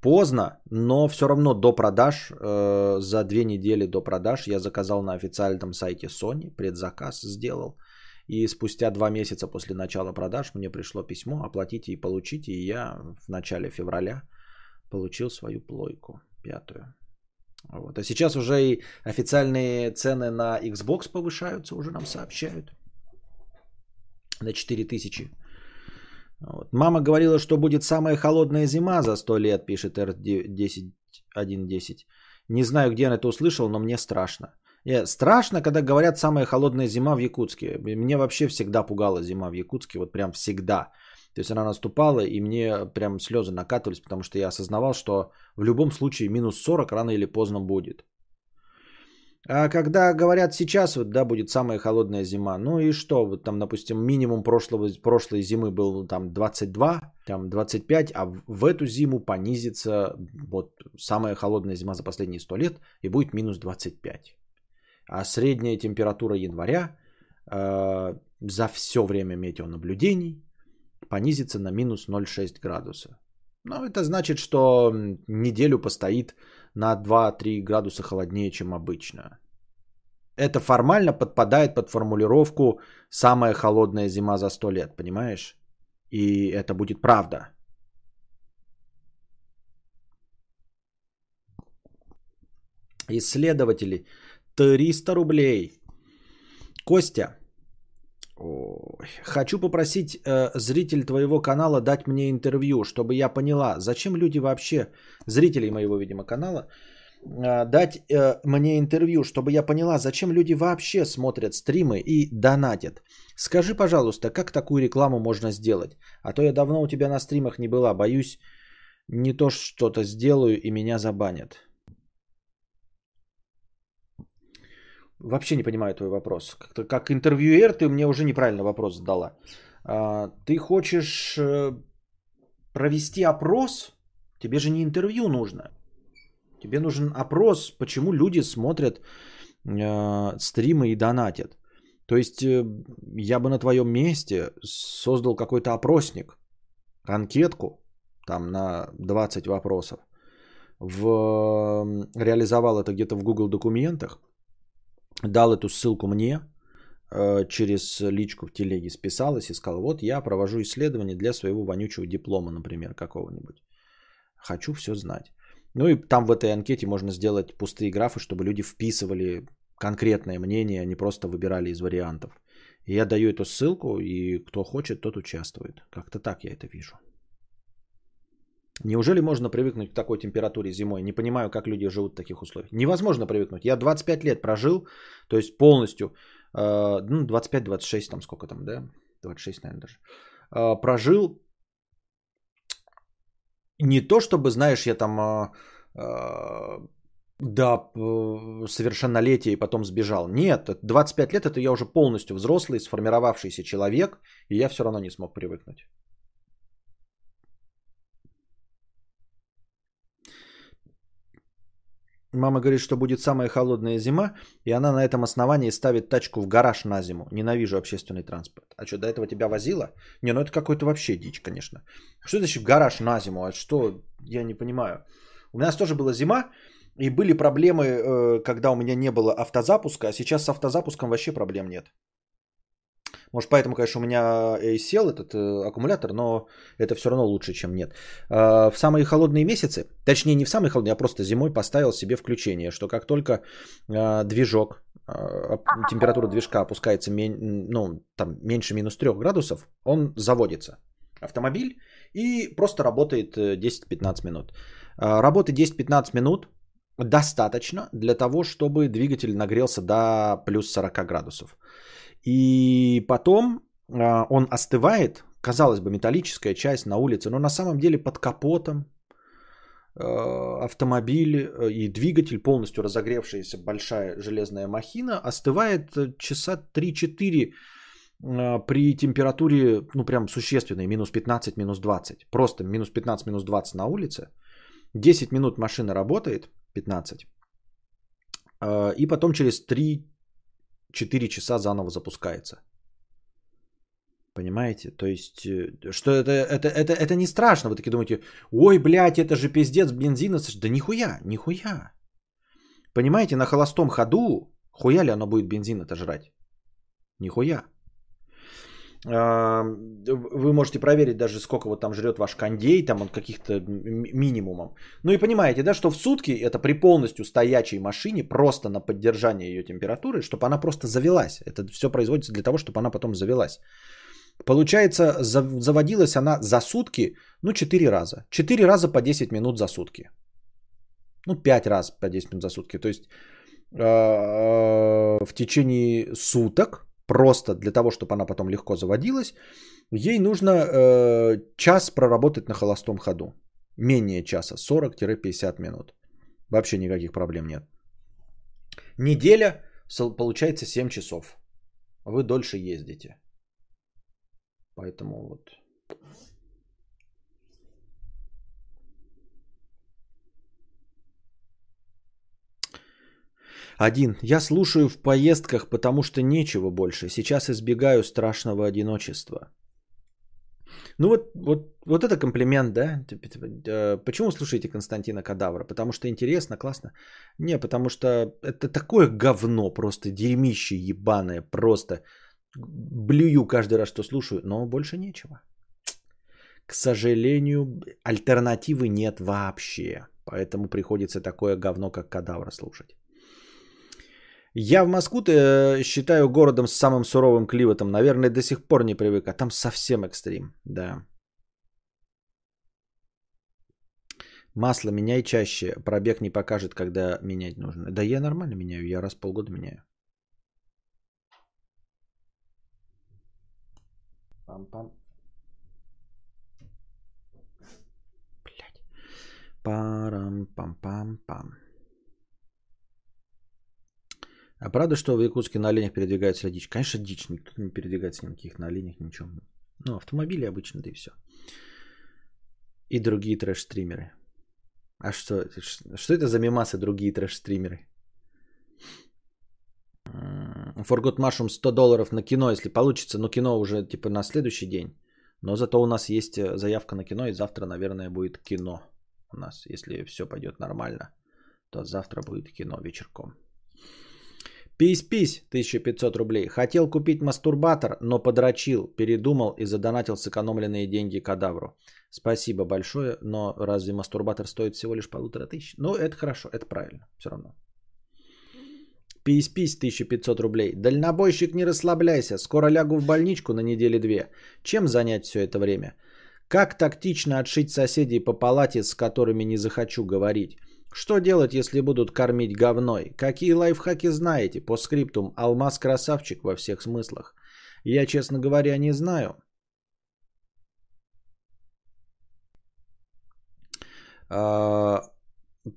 поздно, но все равно до продаж, э, за две недели до продаж я заказал на официальном сайте Sony, предзаказ сделал. И спустя два месяца после начала продаж мне пришло письмо, оплатите и получите. И я в начале февраля получил свою плойку, пятую. Вот. А сейчас уже и официальные цены на Xbox повышаются, уже нам сообщают. На 4000. Вот. Мама говорила, что будет самая холодная зима за 100 лет, пишет R10110. Не знаю, где он это услышал, но мне страшно. Я, страшно, когда говорят самая холодная зима в Якутске. Мне вообще всегда пугала зима в Якутске, вот прям всегда. То есть она наступала, и мне прям слезы накатывались, потому что я осознавал, что в любом случае минус 40 рано или поздно будет. А когда говорят сейчас, вот, да, будет самая холодная зима, ну и что, вот там, допустим, минимум прошлого, прошлой зимы был там 22, там 25, а в, в эту зиму понизится вот самая холодная зима за последние 100 лет и будет минус 25. А средняя температура января э, за все время метеонаблюдений понизится на минус 0,6 градуса. Ну, это значит, что неделю постоит на 2-3 градуса холоднее, чем обычно. Это формально подпадает под формулировку «самая холодная зима за 100 лет», понимаешь? И это будет правда. Исследователи. 300 рублей. Костя, Хочу попросить э, зритель твоего канала дать мне интервью, чтобы я поняла, зачем люди вообще, зрителей моего, видимо, канала, э, дать э, мне интервью, чтобы я поняла, зачем люди вообще смотрят стримы и донатят. Скажи, пожалуйста, как такую рекламу можно сделать? А то я давно у тебя на стримах не была, боюсь, не то что-то сделаю и меня забанят. Вообще не понимаю твой вопрос. Как-то как интервьюер ты мне уже неправильно вопрос задала. А, ты хочешь э, провести опрос? Тебе же не интервью нужно. Тебе нужен опрос, почему люди смотрят э, стримы и донатят. То есть э, я бы на твоем месте создал какой-то опросник, анкетку, там на 20 вопросов, в, реализовал это где-то в Google документах, дал эту ссылку мне, э, через личку в телеге списалась и сказал, вот я провожу исследование для своего вонючего диплома, например, какого-нибудь. Хочу все знать. Ну и там в этой анкете можно сделать пустые графы, чтобы люди вписывали конкретное мнение, а не просто выбирали из вариантов. Я даю эту ссылку, и кто хочет, тот участвует. Как-то так я это вижу. Неужели можно привыкнуть к такой температуре зимой? Не понимаю, как люди живут в таких условиях. Невозможно привыкнуть. Я 25 лет прожил, то есть полностью, э, ну, 25-26, там сколько там, да? 26, наверное, даже. Э, прожил не то, чтобы, знаешь, я там э, э, до совершеннолетия и потом сбежал. Нет, 25 лет это я уже полностью взрослый, сформировавшийся человек, и я все равно не смог привыкнуть. Мама говорит, что будет самая холодная зима, и она на этом основании ставит тачку в гараж на зиму. Ненавижу общественный транспорт. А что, до этого тебя возила? Не, ну это какой-то вообще дичь, конечно. Что значит гараж на зиму? А что? Я не понимаю. У нас тоже была зима, и были проблемы, э, когда у меня не было автозапуска, а сейчас с автозапуском вообще проблем нет. Может, поэтому, конечно, у меня и сел этот э, аккумулятор, но это все равно лучше, чем нет. Э, в самые холодные месяцы, точнее не в самые холодные, я просто зимой поставил себе включение, что как только э, движок, э, температура движка опускается мен, ну, там, меньше минус 3 градусов, он заводится. Автомобиль и просто работает 10-15 э, минут. Э, работы 10-15 минут достаточно для того, чтобы двигатель нагрелся до плюс 40 градусов. И потом а, он остывает, казалось бы, металлическая часть на улице, но на самом деле под капотом а, автомобиль э, и двигатель, полностью разогревшаяся большая железная махина, остывает э, часа 3-4 а, при температуре, ну прям существенной, минус 15, минус 20. Просто минус 15, минус 20 на улице. 10 минут машина работает, 15. И потом через 3 4 часа заново запускается. Понимаете? То есть, э, что это, это, это, это не страшно. Вы такие думаете, ой, блядь, это же пиздец бензина. Да нихуя, нихуя. Понимаете, на холостом ходу, хуя ли оно будет бензин это жрать? Нихуя. А, вы можете проверить даже, сколько вот там жрет ваш кондей, там он каких-то ми- минимумом. Ну и понимаете, да, что в сутки это при полностью стоячей машине, просто на поддержание ее температуры, чтобы она просто завелась. Это все производится для того, чтобы она потом завелась. Получается, за- заводилась она за сутки, ну, 4 раза. 4 раза по 10 минут за сутки. Ну, 5 раз по 10 минут за сутки. То есть э, в течение суток, просто для того, чтобы она потом легко заводилась, ей нужно э, час проработать на холостом ходу. Менее часа, 40-50 минут. Вообще никаких проблем нет. Неделя, получается 7 часов. Вы дольше ездите. Поэтому вот. Один. Я слушаю в поездках, потому что нечего больше. Сейчас избегаю страшного одиночества. Ну вот, вот, вот это комплимент, да? Типа, типа, э, Почему слушаете Константина Кадавра? Потому что интересно, классно? Не, потому что это такое говно, просто дерьмище ебаное, просто блюю каждый раз, что слушаю, но больше нечего. К сожалению, альтернативы нет вообще. Поэтому приходится такое говно, как Кадавра слушать. Я в Москву э, считаю городом с самым суровым климатом. Наверное, до сих пор не привык. А там совсем экстрим, да. Масло меняй чаще. Пробег не покажет, когда менять нужно. Да я нормально меняю. Я раз в полгода меняю. Пам-пам. Блять. Парам-пам-пам-пам. А правда, что в Якутске на оленях передвигается дичь? Конечно, дичь. Никто не передвигается никаких на оленях, ничего. Ну, автомобили обычно, да и все. И другие трэш-стримеры. А что, что это за мемасы другие трэш-стримеры? Forgot Mushroom 100 долларов на кино, если получится. Но кино уже типа на следующий день. Но зато у нас есть э, заявка на кино, и завтра, наверное, будет кино у нас. Если все пойдет нормально, то завтра будет кино вечерком. Пись-пись, 1500 рублей. Хотел купить мастурбатор, но подрочил, передумал и задонатил сэкономленные деньги кадавру. Спасибо большое, но разве мастурбатор стоит всего лишь полутора тысяч? Ну, это хорошо, это правильно, все равно. Пись-пись, 1500 рублей. Дальнобойщик, не расслабляйся, скоро лягу в больничку на недели две. Чем занять все это время? Как тактично отшить соседей по палате, с которыми не захочу говорить? Что делать, если будут кормить говной? Какие лайфхаки знаете? По скриптум алмаз красавчик во всех смыслах. Я, честно говоря, не знаю. А,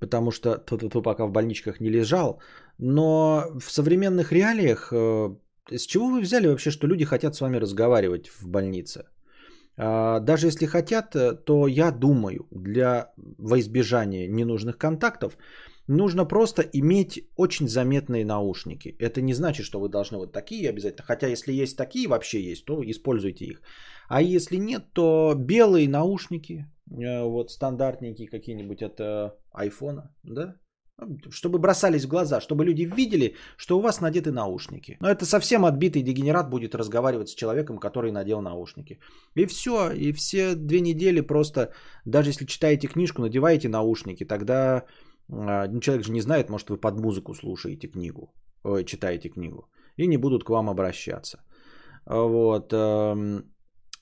потому что ту пока в больничках не лежал. Но в современных реалиях, э, с чего вы взяли вообще, что люди хотят с вами разговаривать в больнице? А, Даже если хотят, э, то я думаю, для во избежания ненужных контактов нужно просто иметь очень заметные наушники. Это не значит, что вы должны вот такие обязательно. Хотя если есть такие, вообще есть, то используйте их. А если нет, то белые наушники, э, вот стандартненькие какие-нибудь от э, айфона, да, чтобы бросались в глаза, чтобы люди видели, что у вас надеты наушники. Но это совсем отбитый дегенерат будет разговаривать с человеком, который надел наушники. И все, и все две недели просто, даже если читаете книжку, надеваете наушники, тогда ну, человек же не знает, может вы под музыку слушаете книгу, ой, читаете книгу, и не будут к вам обращаться. Вот.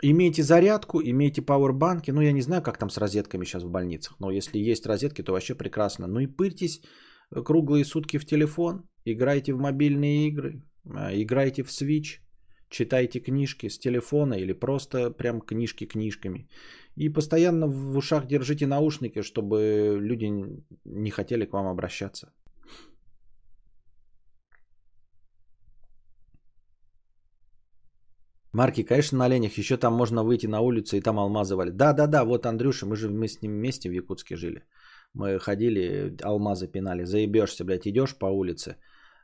Имейте зарядку, имейте пауэрбанки. Ну, я не знаю, как там с розетками сейчас в больницах, но если есть розетки, то вообще прекрасно. Ну и пырьтесь круглые сутки в телефон, играйте в мобильные игры, играйте в Switch, читайте книжки с телефона или просто прям книжки книжками. И постоянно в ушах держите наушники, чтобы люди не хотели к вам обращаться. Марки, конечно, на оленях. Еще там можно выйти на улицу и там алмазы валят. Да, да, да, вот Андрюша, мы же мы с ним вместе в Якутске жили. Мы ходили, алмазы пинали. Заебешься, блядь, идешь по улице.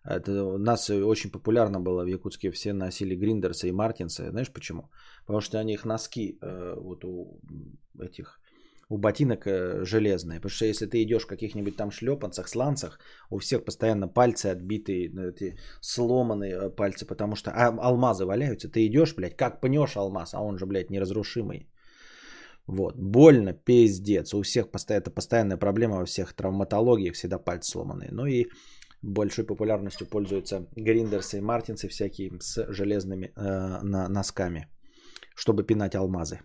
Это у нас очень популярно было в Якутске. Все носили Гриндерсы и Мартинсы. Знаешь почему? Потому что они их носки э, вот у этих у ботинок э, железные. Потому что если ты идешь в каких-нибудь там шлепанцах, сланцах, у всех постоянно пальцы отбитые, ну, эти сломанные э, пальцы, потому что а, алмазы валяются. Ты идешь, блядь, как пнешь алмаз, а он же, блядь, неразрушимый. Вот, больно, пиздец. У всех постоянно, это постоянная проблема во всех травматологиях, всегда пальцы сломанные. Ну и большой популярностью пользуются гриндерсы и мартинсы всякие с железными э, на, носками, чтобы пинать алмазы.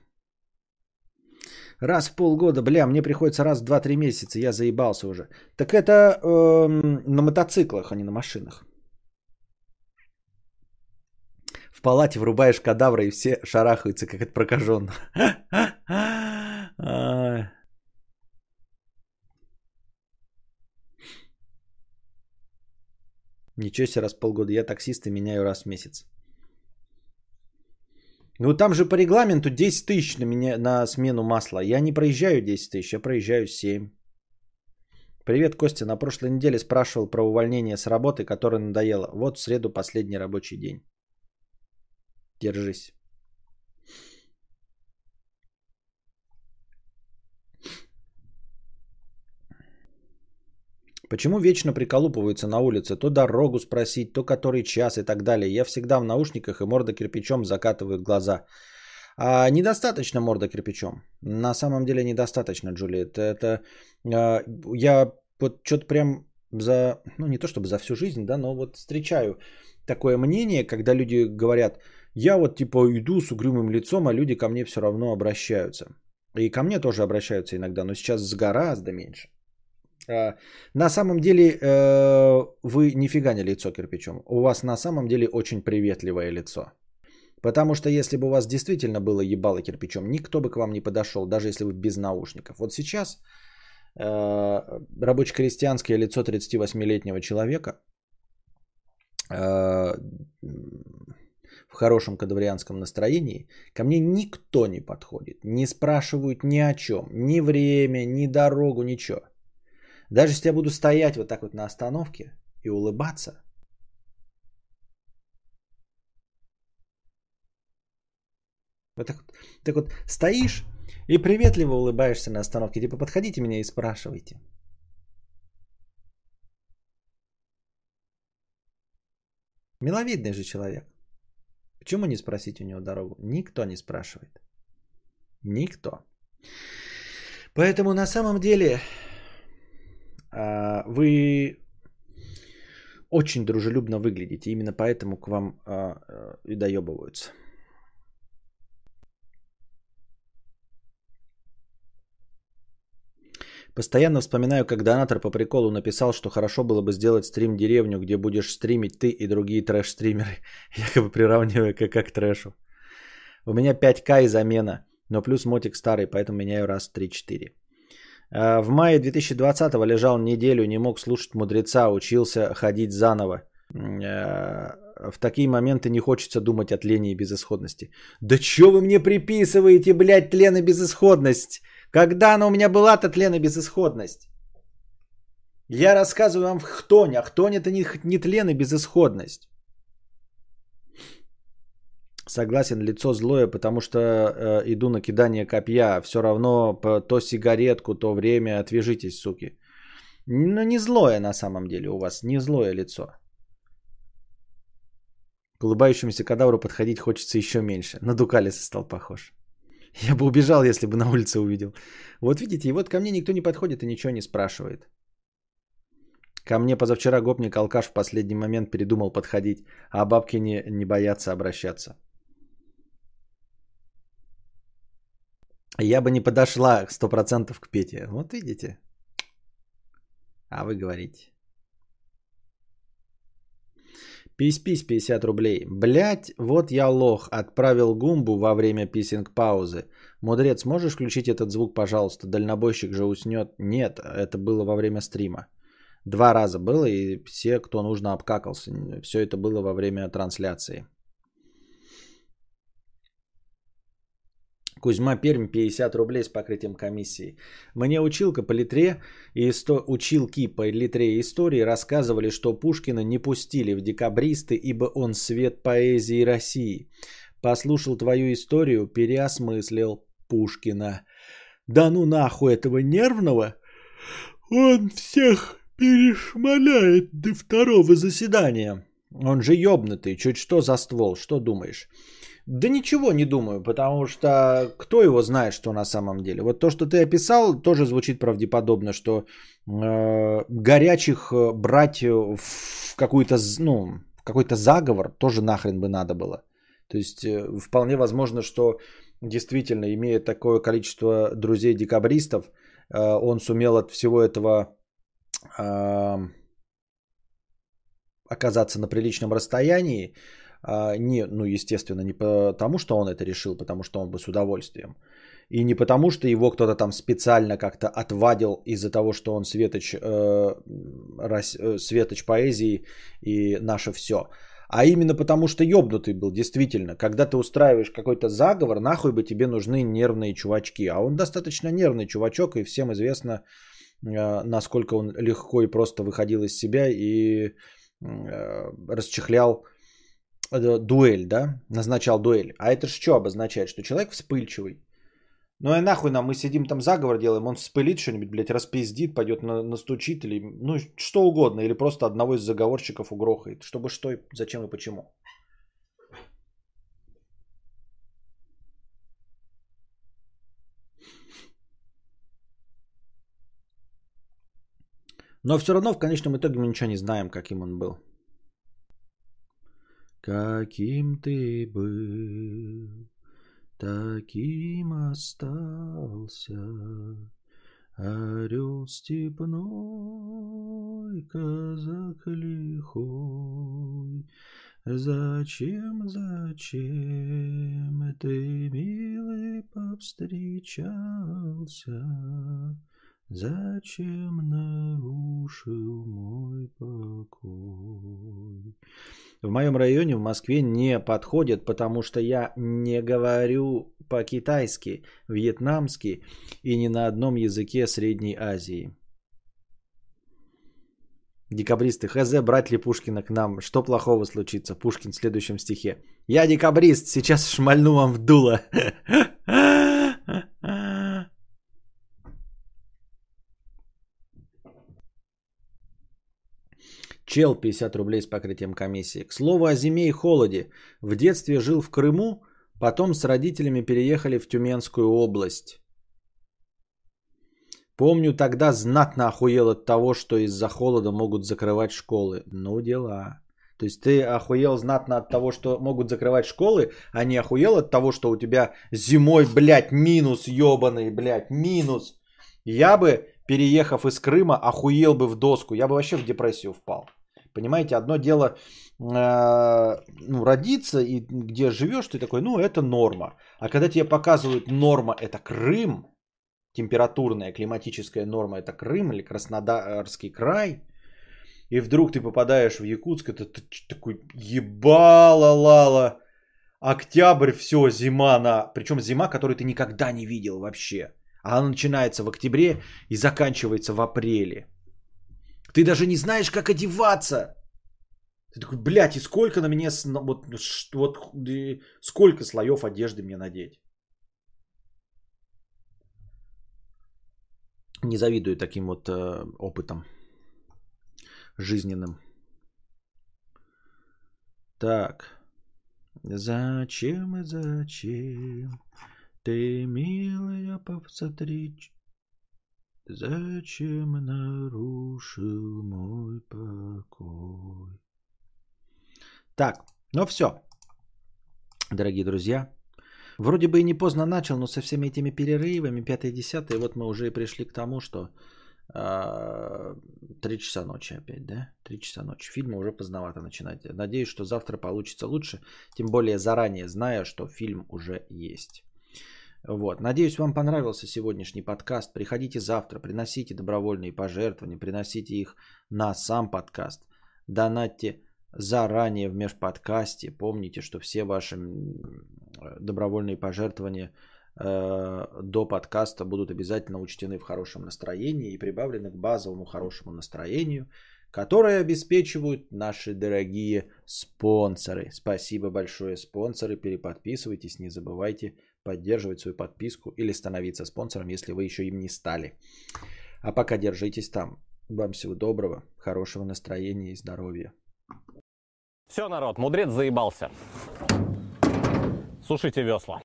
Раз в полгода, бля, мне приходится раз в 2-3 месяца, я заебался уже. Так это э, на мотоциклах, а не на машинах. В палате врубаешь кадавра, и все шарахаются, как это прокаженно. Ничего себе, раз в полгода. Я таксист и меняю раз в месяц. Ну там же по регламенту 10 тысяч на, меня, на смену масла. Я не проезжаю 10 тысяч, я проезжаю 7. Привет, Костя. На прошлой неделе спрашивал про увольнение с работы, которое надоело. Вот в среду последний рабочий день. Держись. Почему вечно приколупываются на улице? То дорогу спросить, то который час и так далее. Я всегда в наушниках и морда кирпичом закатывают глаза. А недостаточно морда кирпичом. На самом деле недостаточно, Джулиет. Это а, я вот что-то прям за, ну не то чтобы за всю жизнь, да, но вот встречаю такое мнение, когда люди говорят, я вот типа иду с угрюмым лицом, а люди ко мне все равно обращаются. И ко мне тоже обращаются иногда, но сейчас гораздо меньше. А, на самом деле э, вы нифига не лицо кирпичом. У вас на самом деле очень приветливое лицо. Потому что если бы у вас действительно было ебало кирпичом, никто бы к вам не подошел, даже если вы без наушников. Вот сейчас э, рабоче-крестьянское лицо 38-летнего человека э, в хорошем кадаврианском настроении, ко мне никто не подходит, не спрашивают ни о чем, ни время, ни дорогу, ничего. Даже если я буду стоять вот так вот на остановке и улыбаться, вот так вот, так вот стоишь и приветливо улыбаешься на остановке, типа подходите меня и спрашивайте. Миловидный же человек. Почему не спросить у него дорогу? Никто не спрашивает. Никто. Поэтому на самом деле вы очень дружелюбно выглядите. Именно поэтому к вам а, а, и доебываются. Постоянно вспоминаю, как донатор по приколу написал, что хорошо было бы сделать стрим-деревню, где будешь стримить ты и другие трэш-стримеры, якобы приравнивая к, к трэшу. У меня 5к и замена, но плюс мотик старый, поэтому меняю раз 3-4. А, в мае 2020 лежал неделю, не мог слушать мудреца, учился ходить заново. А, в такие моменты не хочется думать о тлении и безысходности. Да чё вы мне приписываете, блядь, тлен и безысходность? Когда она у меня была-то тлен и безысходность? Я рассказываю вам в хтонь, а хтонь это не, не тлен и безысходность. Согласен, лицо злое, потому что э, иду на кидание копья. Все равно то сигаретку, то время. Отвяжитесь, суки. Ну, не злое на самом деле у вас. Не злое лицо. К улыбающемуся кадавру подходить хочется еще меньше. На Дукалиса стал похож. Я бы убежал, если бы на улице увидел. Вот видите, и вот ко мне никто не подходит и ничего не спрашивает. Ко мне позавчера гопник алкаш в последний момент передумал подходить, а бабки не, не боятся обращаться. Я бы не подошла 100% к Пете. Вот видите. А вы говорите. Пись-пись 50 рублей. Блять, вот я лох. Отправил гумбу во время писинг-паузы. Мудрец, можешь включить этот звук, пожалуйста? Дальнобойщик же уснет. Нет, это было во время стрима. Два раза было, и все, кто нужно, обкакался. Все это было во время трансляции. Кузьма Пермь 50 рублей с покрытием комиссии. Мне училка по литре и сто... училки по литре и истории рассказывали, что Пушкина не пустили в декабристы, ибо он свет поэзии России. Послушал твою историю, переосмыслил Пушкина. да ну нахуй этого нервного, он всех перешмаляет до второго заседания. Он же ёбнутый, чуть что за ствол, что думаешь? Да ничего не думаю, потому что кто его знает, что на самом деле. Вот то, что ты описал, тоже звучит правдеподобно, что э, горячих э, брать в какую-то, ну, какой-то заговор тоже нахрен бы надо было. То есть э, вполне возможно, что действительно, имея такое количество друзей-декабристов, э, он сумел от всего этого оказаться на приличном расстоянии, а, не, ну, естественно, не потому, что он это решил, потому что он бы с удовольствием. И не потому, что его кто-то там специально как-то отвадил из-за того, что он светоч, э, рас, э, светоч поэзии и наше все. А именно потому, что ёбнутый был, действительно. Когда ты устраиваешь какой-то заговор, нахуй бы тебе нужны нервные чувачки. А он достаточно нервный чувачок, и всем известно, э, насколько он легко и просто выходил из себя и э, расчехлял э, дуэль, да, назначал дуэль. А это что обозначает? Что человек вспыльчивый. Ну и нахуй нам, мы сидим там заговор делаем, он вспылит что-нибудь, блядь, распиздит, пойдет на, настучит или ну что угодно, или просто одного из заговорщиков угрохает. Чтобы что, зачем и почему. Но все равно в конечном итоге мы ничего не знаем, каким он был. Каким ты был, таким остался. Орел степной, казак лихой, Зачем, зачем ты, милый, повстречался? Зачем нарушил мой покой? В моем районе в Москве не подходят, потому что я не говорю по-китайски, вьетнамски и ни на одном языке Средней Азии. Декабристы, хз, брать ли Пушкина к нам? Что плохого случится? Пушкин в следующем стихе. Я декабрист, сейчас шмальну вам в дуло. Чел 50 рублей с покрытием комиссии. К слову о зиме и холоде. В детстве жил в Крыму, потом с родителями переехали в Тюменскую область. Помню, тогда знатно охуел от того, что из-за холода могут закрывать школы. Ну, дела. То есть ты охуел знатно от того, что могут закрывать школы, а не охуел от того, что у тебя зимой, блядь, минус ебаный, блядь, минус. Я бы, переехав из Крыма, охуел бы в доску. Я бы вообще в депрессию впал. Понимаете, одно дело э, ну, родиться и где живешь, ты такой, ну это норма. А когда тебе показывают норма это Крым, температурная климатическая норма это Крым или Краснодарский край, и вдруг ты попадаешь в Якутск, это ты такой ебала-лала, октябрь, все, зима на... Причем зима, которую ты никогда не видел вообще. Она начинается в октябре и заканчивается в апреле. Ты даже не знаешь, как одеваться. Ты такой, блядь, и сколько на мне, вот, вот сколько слоев одежды мне надеть? Не завидую таким вот э, опытом жизненным. Так. Зачем и зачем ты, милая, посмотри, Зачем нарушил мой покой? Так, ну все, дорогие друзья. Вроде бы и не поздно начал, но со всеми этими перерывами, 5-10, вот мы уже и пришли к тому, что а, три 3 часа ночи опять, да? 3 часа ночи. Фильмы уже поздновато начинать. Надеюсь, что завтра получится лучше, тем более заранее зная, что фильм уже есть. Вот. Надеюсь, вам понравился сегодняшний подкаст. Приходите завтра, приносите добровольные пожертвования, приносите их на сам подкаст. Донатьте заранее в межподкасте. Помните, что все ваши добровольные пожертвования э, до подкаста будут обязательно учтены в хорошем настроении и прибавлены к базовому хорошему настроению, которое обеспечивают наши дорогие спонсоры. Спасибо большое, спонсоры. Переподписывайтесь, не забывайте поддерживать свою подписку или становиться спонсором, если вы еще им не стали. А пока держитесь там. Вам всего доброго, хорошего настроения и здоровья. Все, народ, мудрец заебался. Сушите весла.